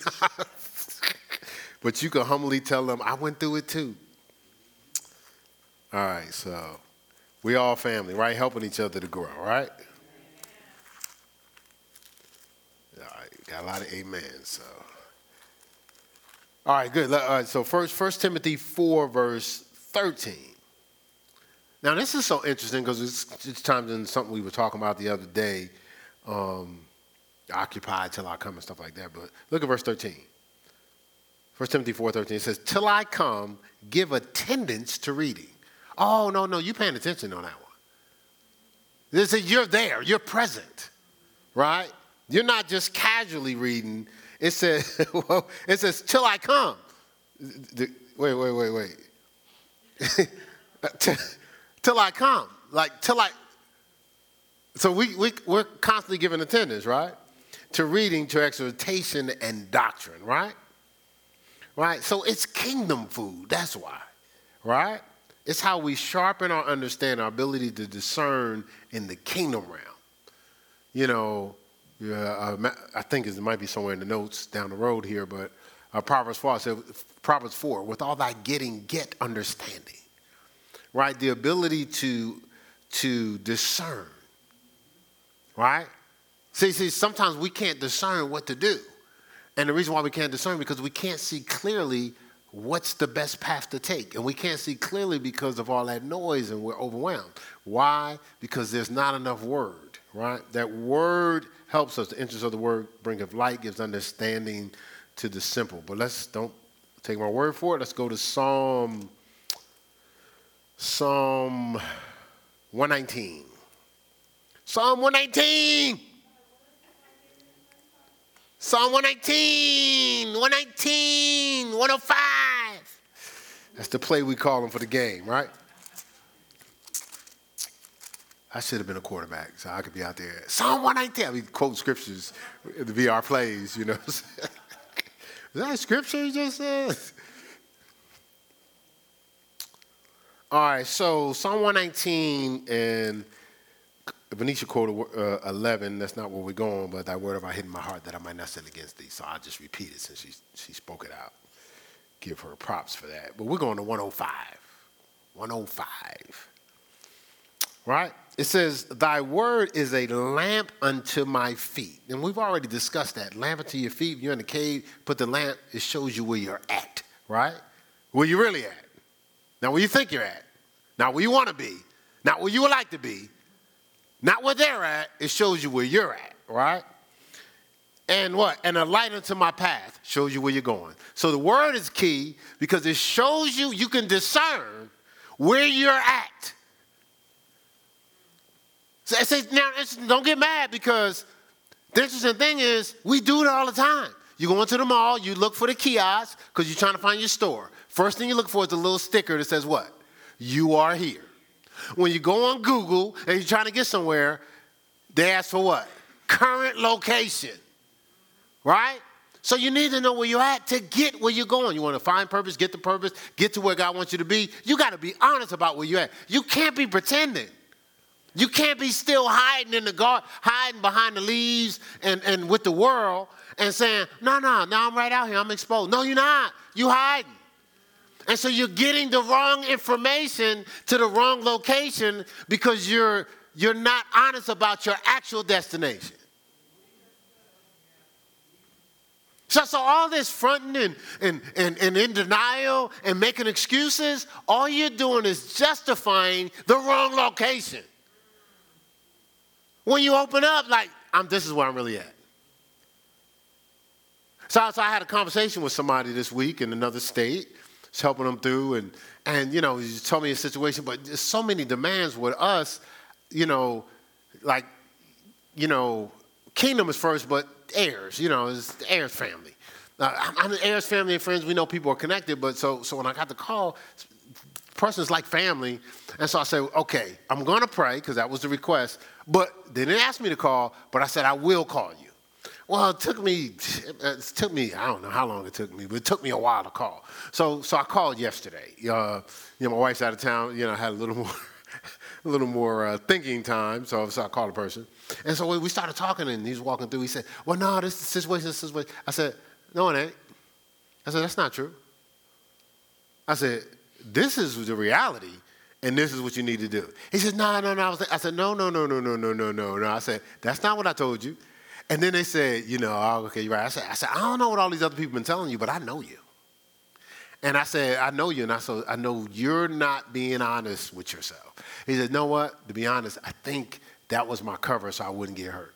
but you can humbly tell them, I went through it too. All right, so we all family, right? Helping each other to grow, right? All right, got a lot of amens, so. All right, good. All right, uh, so first, First Timothy 4, verse 13. Now, this is so interesting because it's, it's times in something we were talking about the other day, um, occupied till I come and stuff like that. But look at verse 13. 1 Timothy 4.13, it says, Till I come, give attendance to reading. Oh, no, no, you're paying attention on that one. This is, you're there, you're present, right? You're not just casually reading. It says, well, it says, till I come. Wait, wait, wait, wait. till I come. Like, till I. So we, we, we're constantly giving attendance, right? To reading, to exhortation, and doctrine, right? Right? So it's kingdom food. That's why, right? It's how we sharpen our understanding, our ability to discern in the kingdom realm. You know, uh, I think it might be somewhere in the notes down the road here, but uh, Proverbs 4 says, Proverbs 4, with all thy getting, get understanding right? The ability to, to discern, right? See, see, sometimes we can't discern what to do. And the reason why we can't discern because we can't see clearly what's the best path to take. And we can't see clearly because of all that noise and we're overwhelmed. Why? Because there's not enough word, right? That word helps us. The interest of the word bringeth light, gives understanding to the simple. But let's don't take my word for it. Let's go to Psalm Psalm 119. Psalm 119. Psalm 119, 119, 105. That's the play we call them for the game, right? I should have been a quarterback, so I could be out there. Psalm 119. I mean, quote scriptures the VR plays, you know. Is that scripture just said? All right, so Psalm 119 and Venetia quoted uh, 11. That's not where we're going, but that word have I hidden my heart that I might not sin against thee. So I'll just repeat it since she, she spoke it out. Give her props for that. But we're going to 105. 105. Right? It says, Thy word is a lamp unto my feet. And we've already discussed that. Lamp unto your feet. You're in the cave, put the lamp, it shows you where you're at, right? Where you really at. Not where you think you're at. Not where you want to be. Not where you would like to be. Not where they're at. It shows you where you're at, right? And what? And a light unto my path shows you where you're going. So the word is key because it shows you, you can discern where you're at. So I say, now, don't get mad because the interesting thing is we do it all the time. You go into the mall, you look for the kiosk because you're trying to find your store. First thing you look for is a little sticker that says what? You are here. When you go on Google and you're trying to get somewhere, they ask for what? Current location. Right? So you need to know where you're at to get where you're going. You want to find purpose, get the purpose, get to where God wants you to be. You got to be honest about where you're at. You can't be pretending. You can't be still hiding in the garden, hiding behind the leaves and, and with the world and saying, no, no, now I'm right out here, I'm exposed. No, you're not. You hiding. And so you're getting the wrong information to the wrong location because you're you're not honest about your actual destination. So, so all this fronting and, and, and, and in denial and making excuses, all you're doing is justifying the wrong location. When you open up, like, I'm, this is where I'm really at. So, so I had a conversation with somebody this week in another state, was helping them through, and, and you know, he told me a situation, but there's so many demands with us, you know, like, you know, kingdom is first, but heirs, you know, it's the heirs family. Uh, I'm the heirs family and friends. We know people are connected, but so so when I got the call, person's like family, and so I said, okay, I'm gonna pray because that was the request. But they didn't ask me to call, but I said I will call you. Well, it took me, it took me, I don't know how long it took me, but it took me a while to call. So, so I called yesterday. Uh, you know, my wife's out of town. You know, I had a little more, a little more uh, thinking time. So, so I called a person, and so we started talking, and he's walking through. He said, "Well, no, this is situation. This is situation." I said, "No, it ain't." I said, "That's not true." I said, "This is the reality." and this is what you need to do. He said, no, no, no. I, was I said, no, no, no, no, no, no, no, no, no. I said, that's not what I told you. And then they said, you know, oh, okay, you're right. I said, I said, I don't know what all these other people have been telling you, but I know you. And I said, I know you, and I said, I know you're not being honest with yourself. He said, know what? To be honest, I think that was my cover so I wouldn't get hurt.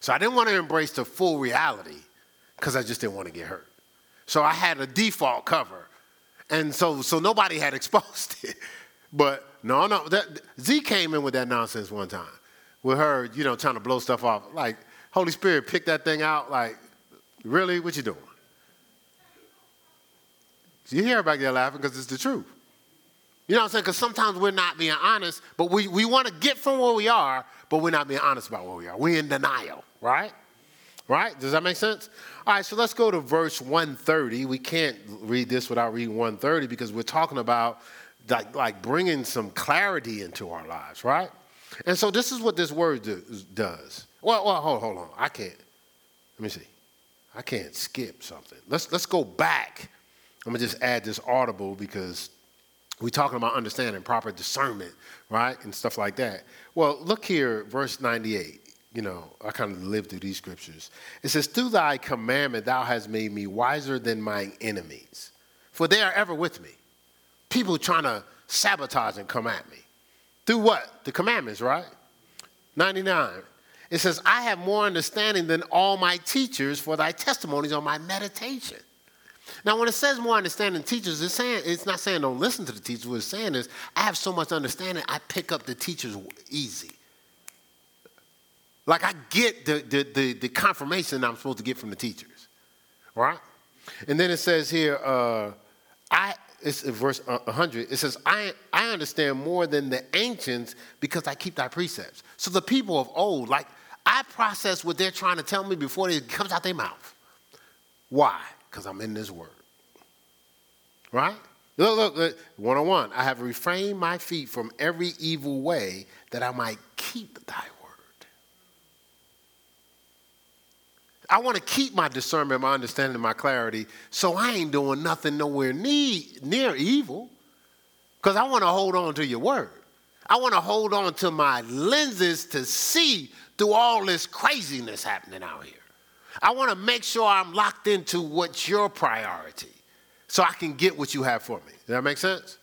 So I didn't want to embrace the full reality because I just didn't want to get hurt. So I had a default cover. And so, so nobody had exposed it. But no, no, that, Z came in with that nonsense one time with her, you know, trying to blow stuff off. Like, Holy Spirit picked that thing out. Like, really? What you doing? You hear everybody there laughing because it's the truth. You know what I'm saying? Because sometimes we're not being honest, but we, we want to get from where we are, but we're not being honest about where we are. We're in denial, right? Right? Does that make sense? All right, so let's go to verse 130. We can't read this without reading 130 because we're talking about like, like bringing some clarity into our lives, right? And so this is what this word do, does. Well, well, hold, hold on. I can't. Let me see. I can't skip something. Let's let's go back. I'm gonna just add this audible because we're talking about understanding proper discernment, right, and stuff like that. Well, look here, verse 98. You know, I kind of live through these scriptures. It says, "Through thy commandment thou hast made me wiser than my enemies, for they are ever with me." People trying to sabotage and come at me. Through what? The commandments, right? 99. It says, I have more understanding than all my teachers, for thy testimonies are my meditation. Now, when it says more understanding teachers, it's, saying, it's not saying don't listen to the teachers. What it's saying is, I have so much understanding, I pick up the teachers easy. Like I get the, the, the, the confirmation I'm supposed to get from the teachers, right? And then it says here, uh, I, it's verse 100, it says, I, I understand more than the ancients because I keep thy precepts. So the people of old, like, I process what they're trying to tell me before it comes out their mouth. Why? Because I'm in this word. Right? Look, look, look, one on one. I have refrained my feet from every evil way that I might keep thy word. I want to keep my discernment, my understanding, my clarity, so I ain't doing nothing nowhere near, near evil. Because I want to hold on to your word. I want to hold on to my lenses to see through all this craziness happening out here. I want to make sure I'm locked into what's your priority so I can get what you have for me. Does that make sense?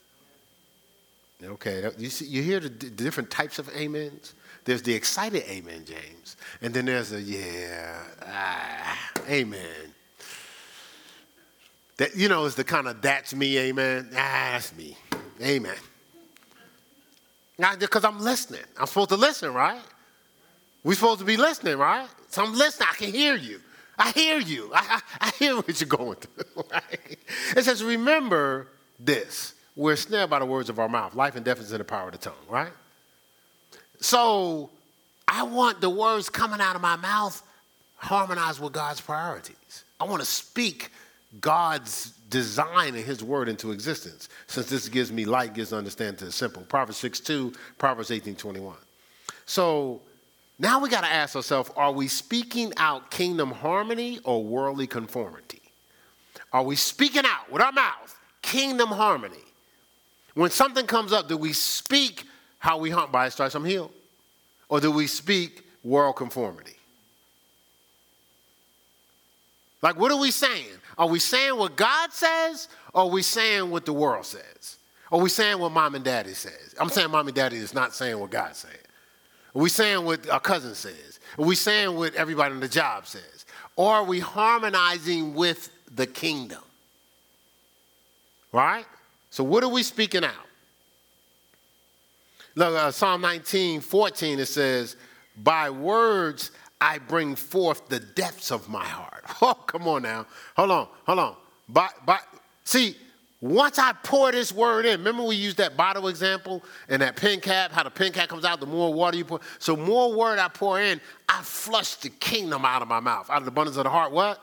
Okay, you, see, you hear the, d- different types of amens? There's the excited amen, James. And then there's a, yeah, ah, amen. That, you know, is the kind of that's me, amen. Ah, that's me. Amen. Because I'm listening. I'm supposed to listen, right? We're supposed to be listening, right? So I'm listening. I can hear you. I hear you. I, I, I hear what you're going through. Right? It says, remember this. We're snared by the words of our mouth. Life and death is in the power of the tongue, right? So I want the words coming out of my mouth harmonized with God's priorities. I want to speak God's design and his word into existence. Since this gives me light, gives understanding to the simple. Proverbs 6 2, Proverbs 18 21. So now we got to ask ourselves are we speaking out kingdom harmony or worldly conformity? Are we speaking out with our mouth kingdom harmony? When something comes up, do we speak how we hunt by stripes I'm healed? Or do we speak world conformity? Like, what are we saying? Are we saying what God says, or are we saying what the world says? Are we saying what mom and daddy says? I'm saying mom and daddy is not saying what God said. Are we saying what our cousin says? Are we saying what everybody on the job says? Or are we harmonizing with the kingdom? Right? So, what are we speaking out? Look, uh, Psalm 19, 14, it says, By words I bring forth the depths of my heart. Oh, come on now. Hold on, hold on. By, by, see, once I pour this word in, remember we used that bottle example and that pen cap, how the pen cap comes out, the more water you pour. So more word I pour in, I flush the kingdom out of my mouth. Out of the abundance of the heart, what?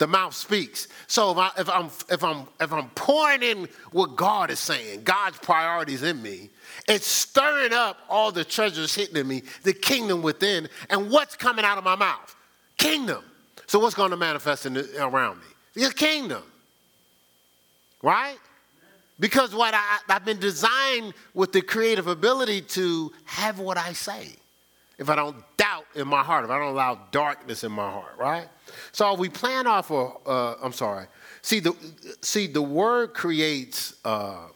The mouth speaks. So if, I, if I'm if I'm if I'm pouring in what God is saying, God's priorities in me, it's stirring up all the treasures hidden in me, the kingdom within, and what's coming out of my mouth? Kingdom. So what's going to manifest in the, around me? The kingdom. Right? Because what I, I've been designed with the creative ability to have what I say. If I don't doubt in my heart, if I don't allow darkness in my heart, right? So we plan off of, uh, I'm sorry. See, the, see, the word creates, uh,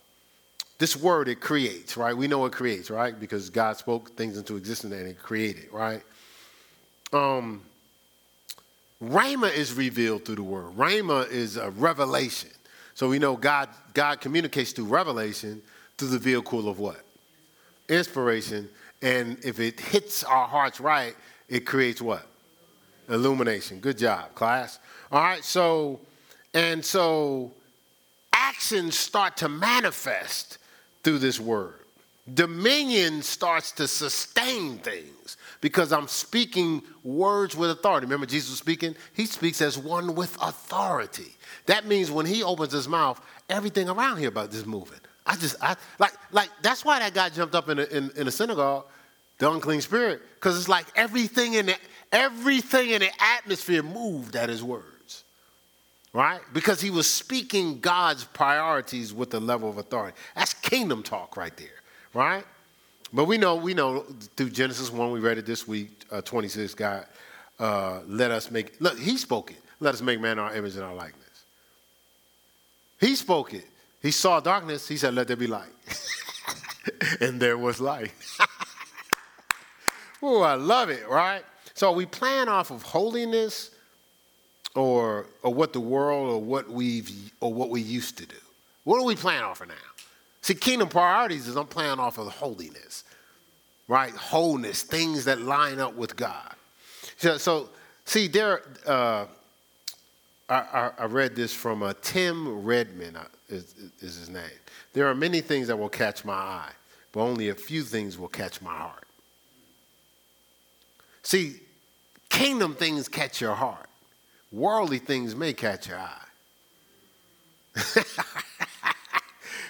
this word it creates, right? We know it creates, right? Because God spoke things into existence and it created, right? Um, Rhema is revealed through the word. Rhema is a revelation. So we know God, God communicates through revelation through the vehicle of what? Inspiration. And if it hits our hearts right, it creates what? Illumination. Good job, class. All right, so, and so actions start to manifest through this word. Dominion starts to sustain things because I'm speaking words with authority. Remember Jesus speaking? He speaks as one with authority. That means when he opens his mouth, everything around here about this moving. I just, I like, like that's why that guy jumped up in the, in, in the synagogue, the unclean spirit, because it's like everything in the everything in the atmosphere moved at his words, right? Because he was speaking God's priorities with the level of authority. That's kingdom talk right there, right? But we know, we know through Genesis one, we read it this week, uh, 26. God, uh, let us make. Look, He spoke it. Let us make man our image and our likeness. He spoke it. He saw darkness. He said, Let there be light. and there was light. oh, I love it, right? So we plan off of holiness or, or what the world or what we've or what we used to do. What do we plan off of now? See, kingdom priorities is I'm playing off of holiness, right? Wholeness, things that line up with God. So, so see, there, uh, I, I, read this from uh, Tim Redmond. is, is his name. There are many things that will catch my eye, but only a few things will catch my heart. See, kingdom things catch your heart. Worldly things may catch your eye.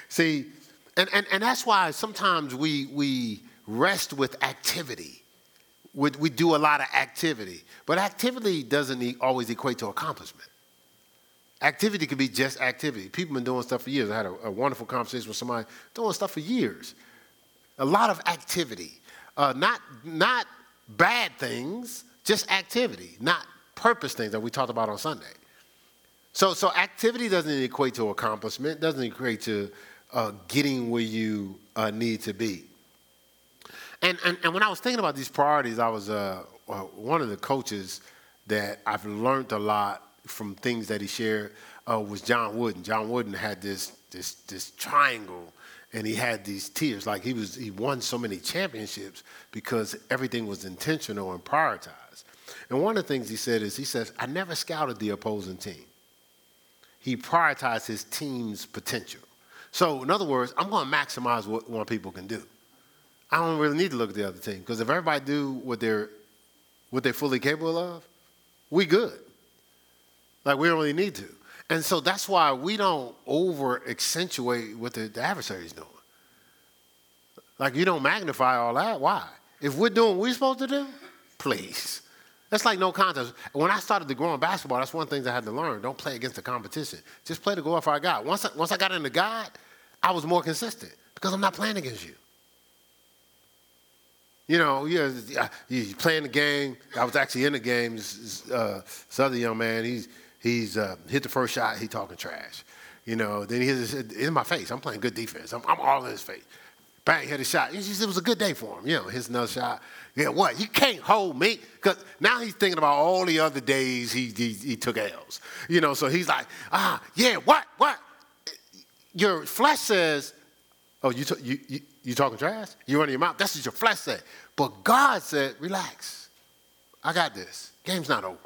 See, and, and, and that's why sometimes we, we rest with activity. We, we do a lot of activity, but activity doesn't always equate to accomplishment. Activity can be just activity. People have been doing stuff for years. I had a, a wonderful conversation with somebody doing stuff for years. A lot of activity, uh, not not bad things, just activity, not purpose things that we talked about on Sunday. So, so activity doesn't equate to accomplishment, doesn't equate to uh, getting where you uh, need to be. And, and, and when I was thinking about these priorities, I was uh, uh one of the coaches that I've learned a lot from things that he shared uh, was John Wooden. John Wooden had this, this, this triangle and he had these tiers Like he was, he won so many championships because everything was intentional and prioritized. And one of the things he said is, he says, I never scouted the opposing team. He prioritized his team's potential. So, in other words, I'm going to maximize what one people can do. I don't really need to look at the other team because if everybody do what they're what they're fully capable of, we good. Like we don't really need to. And so that's why we don't over accentuate what the, the adversary's doing. Like you don't magnify all that. Why? If we're doing what we're supposed to do, please. That's like no contest. When I started to grow in basketball, that's one thing I had to learn. Don't play against the competition. Just play to go off I. Once I, once I got into God, I was more consistent because I'm not playing against you. You know, you're, you're playing the game. I was actually in the game. Uh, this other young man, he's He's uh, hit the first shot, he talking trash. You know, then he hits in my face. I'm playing good defense. I'm, I'm all in his face. Bang, hit a shot. It was a good day for him. You know, hits another shot. Yeah, what? You can't hold me. Because now he's thinking about all the other days he, he, he took L's. You know, so he's like, ah, yeah, what, what? Your flesh says, oh, you, t- you, you, you talking trash? You running your mouth? That's what your flesh said. But God said, relax. I got this. Game's not over.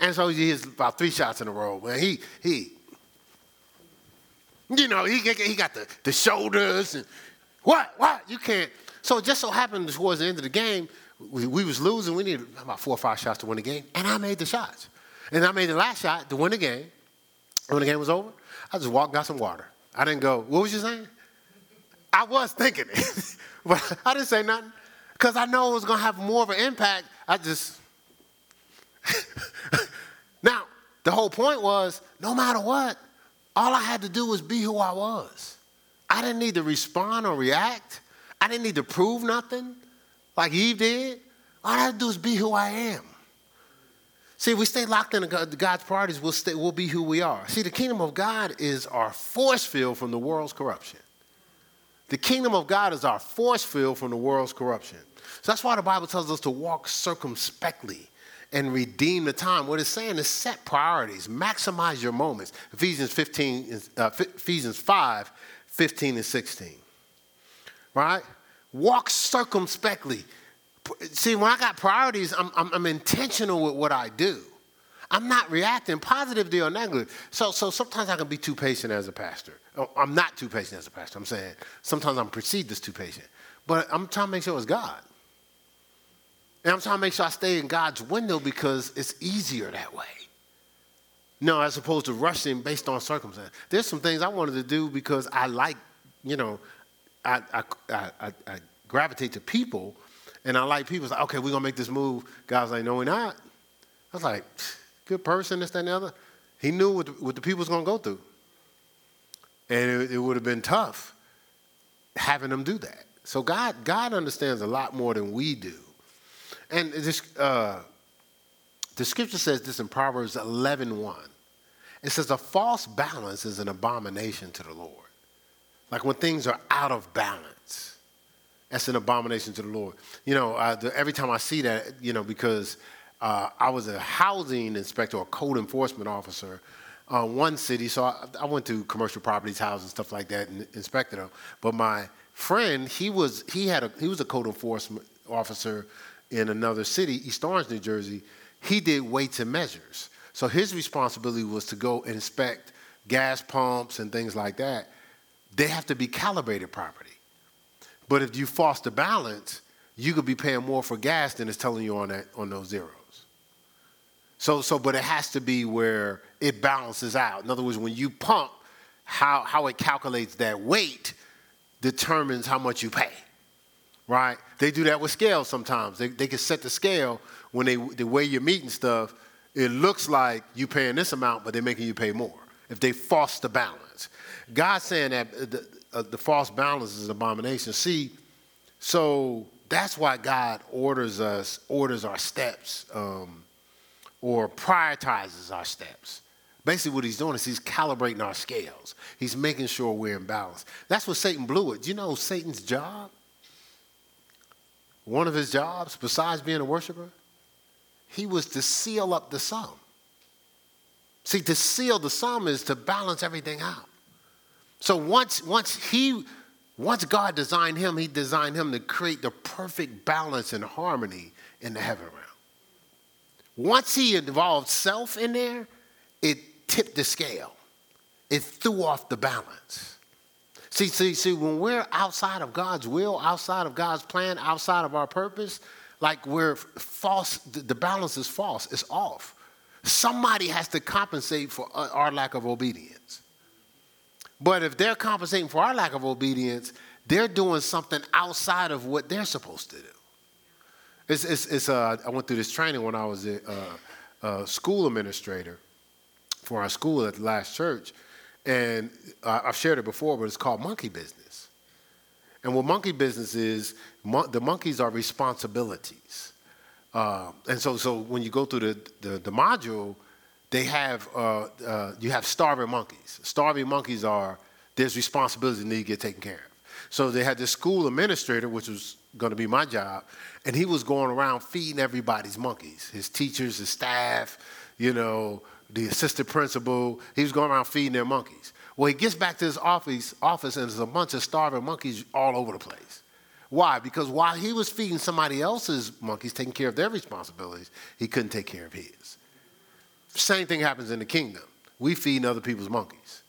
And so he hits about three shots in a row. Man, he he, you know, he he got the, the shoulders and what what you can't. So it just so happened towards the end of the game, we, we was losing. We needed about four or five shots to win the game, and I made the shots. And I made the last shot to win the game. When the game was over, I just walked, got some water. I didn't go. What was you saying? I was thinking it, but I didn't say nothing because I know it was gonna have more of an impact. I just the whole point was no matter what, all I had to do was be who I was. I didn't need to respond or react. I didn't need to prove nothing like Eve did. All I had to do was be who I am. See, if we stay locked in God's priorities, we'll, stay, we'll be who we are. See, the kingdom of God is our force field from the world's corruption. The kingdom of God is our force field from the world's corruption. So that's why the Bible tells us to walk circumspectly and redeem the time. What it's saying is set priorities, maximize your moments. Ephesians 15, uh, Ephesians 5, 15 and 16. Right? Walk circumspectly. See, when I got priorities, I'm, I'm, I'm intentional with what I do. I'm not reacting positively or negatively. So, so sometimes I can be too patient as a pastor. Oh, I'm not too patient as a pastor. I'm saying sometimes I'm perceived as too patient. But I'm trying to make sure it's God. And I'm trying to make sure I stay in God's window because it's easier that way. No, as opposed to rushing based on circumstance. There's some things I wanted to do because I like, you know, I, I, I, I gravitate to people and I like people. It's like, okay, we're going to make this move. God's like, no, we're not. I was like, good person, this, that, and the other. He knew what the, what the people was going to go through. And it, it would have been tough having them do that. So God, God understands a lot more than we do. And this, uh, the scripture says this in Proverbs 11 1. It says, A false balance is an abomination to the Lord. Like when things are out of balance, that's an abomination to the Lord. You know, the, every time I see that, you know, because uh, I was a housing inspector a code enforcement officer uh, one city, so I, I, went to commercial properties, houses, stuff like that, and inspected them. But my friend, he was he had a he was a code enforcement officer in another city, East Orange, New Jersey, he did weights and measures. So his responsibility was to go inspect gas pumps and things like that, they have to be calibrated properly. But if you foster balance, you could be paying more for gas than it's telling you on that on those zeros. So so but it has to be where it balances out. In other words, when you pump, how how it calculates that weight determines how much you pay. Right? They do that with scales sometimes. They they can set the scale when they the way you're meeting stuff, it looks like you're paying this amount, but they're making you pay more. If they foster balance. God's saying that the, uh, the false balance is abomination. See, so that's why God orders us, orders our steps, um, or prioritizes our steps. Basically, what he's doing is he's calibrating our scales. He's making sure we're in balance. That's what Satan blew it. Do you know Satan's job? One of his jobs, besides being a worshiper, he was to seal up the sum. See, to seal the sum is to balance everything out. So once, once he, once God designed him, he designed him to create the perfect balance and harmony in the heaven realm. Once he involved self in there, it tipped the scale. It threw off the balance. See, see, see, when we're outside of God's will, outside of God's plan, outside of our purpose, like we're false, the balance is false, it's off. Somebody has to compensate for our lack of obedience. But if they're compensating for our lack of obedience, they're doing something outside of what they're supposed to do. It's, it's, it's uh, I went through this training when I was a, uh, a school administrator for our school at the last church. And uh, I've shared it before, but it's called monkey business. And what monkey business is, mon- the monkeys are responsibilities. Uh, and so, so when you go through the, the, the module, they have uh, uh, you have starving monkeys. Starving monkeys are there's responsibilities that need to get taken care of. So they had this school administrator, which was going to be my job, and he was going around feeding everybody's monkeys, his teachers, his staff, you know, the assistant principal. He was going around feeding their monkeys. Well, he gets back to his office, office, and there's a bunch of starving monkeys all over the place. Why? Because while he was feeding somebody else's monkeys, taking care of their responsibilities, he couldn't take care of his. Same thing happens in the kingdom. We feed other people's monkeys,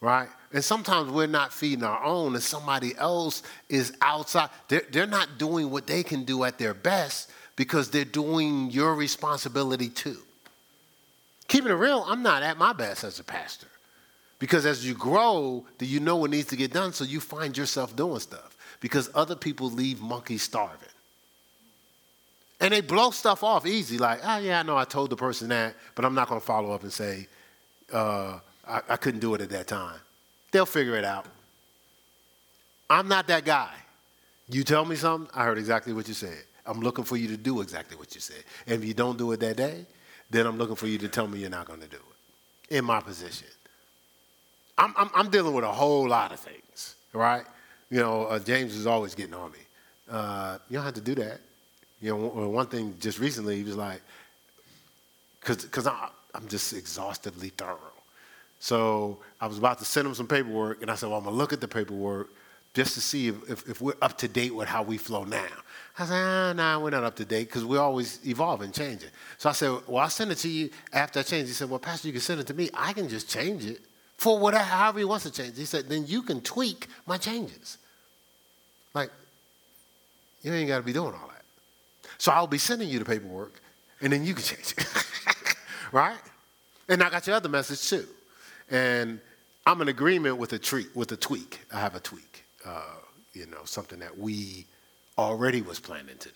right? And sometimes we're not feeding our own, and somebody else is outside. They're, they're not doing what they can do at their best because they're doing your responsibility too. Keeping it real, I'm not at my best as a pastor. Because as you grow, do you know what needs to get done? So you find yourself doing stuff. Because other people leave monkeys starving. And they blow stuff off easy, like, oh, yeah, I know I told the person that, but I'm not going to follow up and say, uh, I, I couldn't do it at that time. They'll figure it out. I'm not that guy. You tell me something, I heard exactly what you said. I'm looking for you to do exactly what you said. And if you don't do it that day, then I'm looking for you to tell me you're not going to do it in my position. I'm, I'm, I'm, dealing with a whole lot of things, right? You know, uh, James is always getting on me. Uh, you don't have to do that. You know, one thing just recently, he was like, because I'm just exhaustively thorough. So I was about to send him some paperwork, and I said, well, I'm going to look at the paperwork just to see if, if, if, we're up to date with how we flow now. I said, ah, nah, we're not up to date because we're always evolving, changing. So I said, well, I'll send it to you after I change. He said, well, Pastor, you can send it to me. I can just change it for whatever, however he wants to change. He said, then you can tweak my changes. Like, you ain't got to be doing all that. So I'll be sending you the paperwork, and then you can change it. right? And I got your other message too. And I'm in agreement with a treat, with a tweak. I have a tweak. Uh, you know, something that we already was planning to do.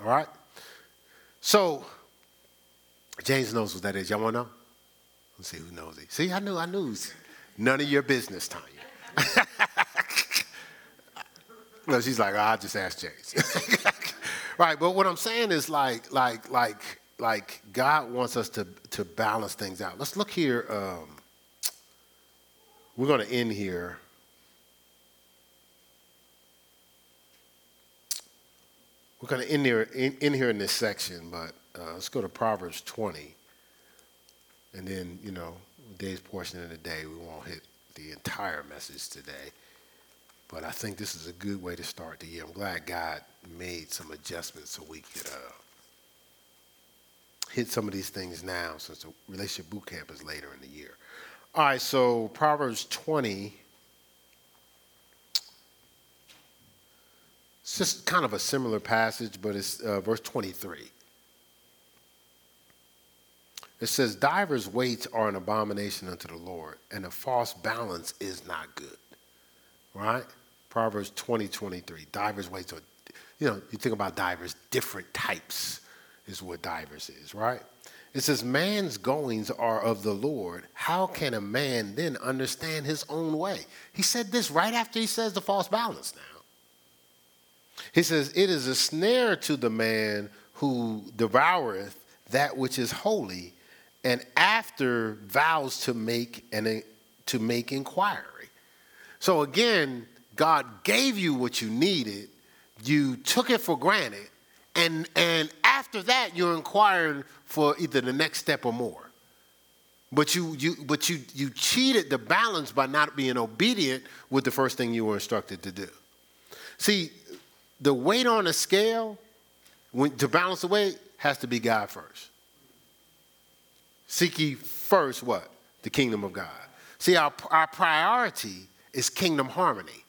All right? So James knows what that is. Y'all wanna know? Let's see who knows it. See, I knew, I knew. None of your business, Tanya. no, she's like, oh, I'll just asked James. Right, but what I'm saying is like, like, like, like God wants us to, to balance things out. Let's look here. Um, we're going to end here. We're going to end here in, in, here in this section, but uh, let's go to Proverbs 20. And then, you know, day's portion of the day, we won't hit the entire message today. But I think this is a good way to start the year. I'm glad God made some adjustments so we could uh, hit some of these things now since the relationship boot camp is later in the year. All right, so Proverbs 20. It's just kind of a similar passage, but it's uh, verse 23. It says, Divers weights are an abomination unto the Lord, and a false balance is not good. Right? Proverbs 20, 23. Divers weights are, you know, you think about divers, different types is what divers is, right? It says, Man's goings are of the Lord. How can a man then understand his own way? He said this right after he says the false balance now. He says, It is a snare to the man who devoureth that which is holy and after vows to make and to make inquiry. So again, God gave you what you needed, you took it for granted, and and after that you're inquiring for either the next step or more. But you you but you you cheated the balance by not being obedient with the first thing you were instructed to do. See, the weight on the scale when, to balance the weight has to be God first. Seek ye first what? The kingdom of God. See, our, our priority is kingdom harmony.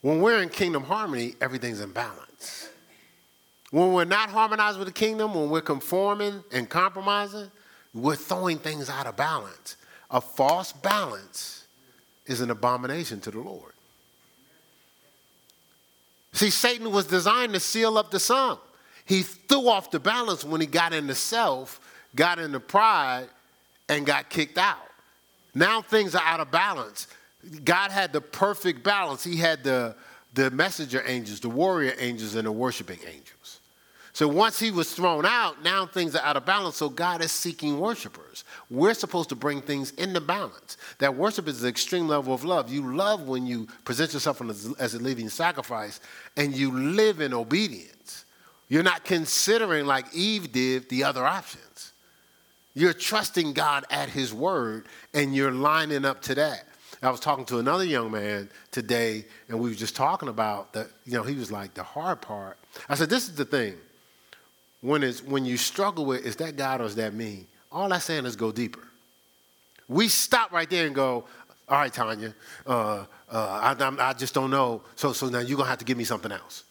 When we're in kingdom harmony, everything's in balance. When we're not harmonized with the kingdom, when we're conforming and compromising, we're throwing things out of balance. A false balance is an abomination to the Lord. See, Satan was designed to seal up the sum. He threw off the balance when he got into self, got into pride, and got kicked out. Now things are out of balance. God had the perfect balance. He had the, the messenger angels, the warrior angels, and the worshiping angels. So once he was thrown out, now things are out of balance. So God is seeking worshipers. We're supposed to bring things into balance. That worship is the extreme level of love. You love when you present yourself as a living sacrifice and you live in obedience. You're not considering, like Eve did, the other options. You're trusting God at His word and you're lining up to that. I was talking to another young man today, and we were just talking about that. You know, he was like, the hard part. I said, this is the thing. When it's when you struggle with, is that God or is that me? All I'm saying is go deeper. We stop right there and go, all right, Tanya, uh, uh, I, I, just don't know. So, so now you're gonna have to give me something else.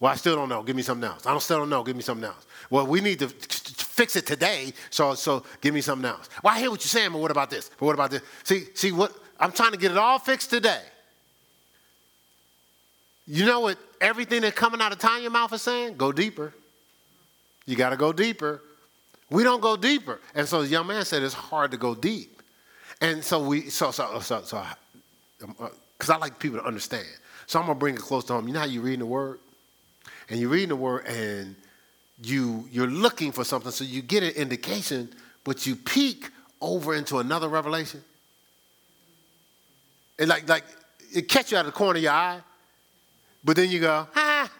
Well, I still don't know. Give me something else. I don't still don't know. Give me something else. Well, we need to fix it today. So, so give me something else. Well, I hear what you're saying, but what about this? But what about this? See, see what I'm trying to get it all fixed today. You know what everything that's coming out of Tanya's mouth is saying? Go deeper. You got to go deeper. We don't go deeper. And so the young man said it's hard to go deep. And so we, so, so, so, so, because uh, I like people to understand. So I'm going to bring it close to home. You know how you reading the word? And you're reading the word and you you're looking for something, so you get an indication, but you peek over into another revelation. And like like it catch you out of the corner of your eye, but then you go, ah.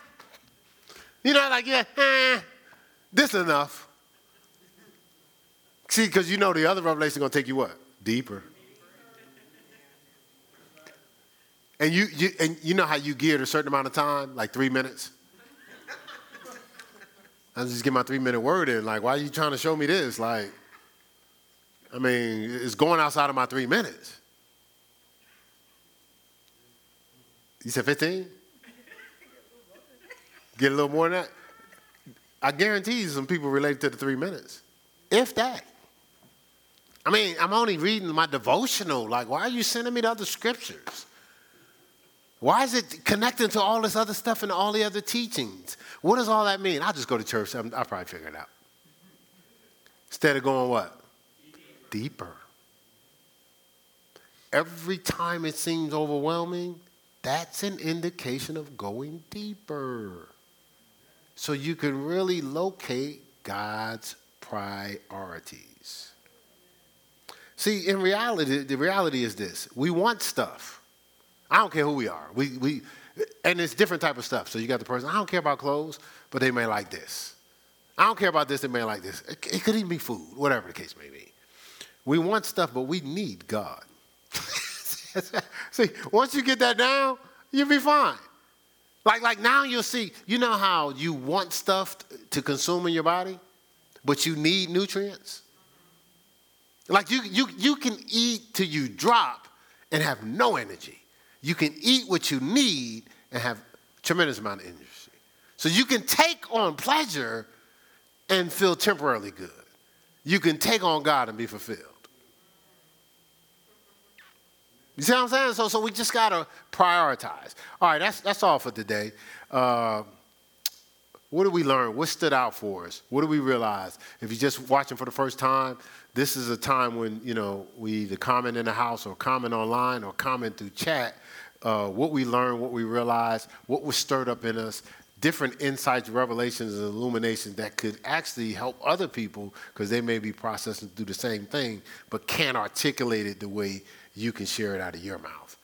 You know, like, yeah, ah, this is enough. See, because you know the other revelation is gonna take you what? Deeper. And you, you and you know how you geared a certain amount of time, like three minutes? I just get my three minute word in. Like, why are you trying to show me this? Like, I mean, it's going outside of my three minutes. You said 15? Get a little more than that? I guarantee you some people relate to the three minutes. If that. I mean, I'm only reading my devotional. Like, why are you sending me the other scriptures? Why is it connecting to all this other stuff and all the other teachings? What does all that mean? I'll just go to church. i will probably figure it out. Instead of going what? Deeper. Every time it seems overwhelming, that's an indication of going deeper. So you can really locate God's priorities. See, in reality, the reality is this we want stuff. I don't care who we are. We, we, and it's different type of stuff. So you got the person, I don't care about clothes, but they may like this. I don't care about this, they may like this. It, it could even be food, whatever the case may be. We want stuff, but we need God. see, once you get that down, you'll be fine. Like, like now you'll see, you know how you want stuff to consume in your body, but you need nutrients? Like you, you, you can eat till you drop and have no energy. You can eat what you need and have tremendous amount of energy. So you can take on pleasure and feel temporarily good. You can take on God and be fulfilled. You see what I'm saying? So, so we just got to prioritize. All right, that's, that's all for today. Uh, what did we learn? What stood out for us? What did we realize? If you're just watching for the first time, this is a time when, you know, we either comment in the house or comment online or comment through chat. Uh, what we learned, what we realized, what was stirred up in us, different insights, revelations, and illuminations that could actually help other people because they may be processing through the same thing but can't articulate it the way you can share it out of your mouth.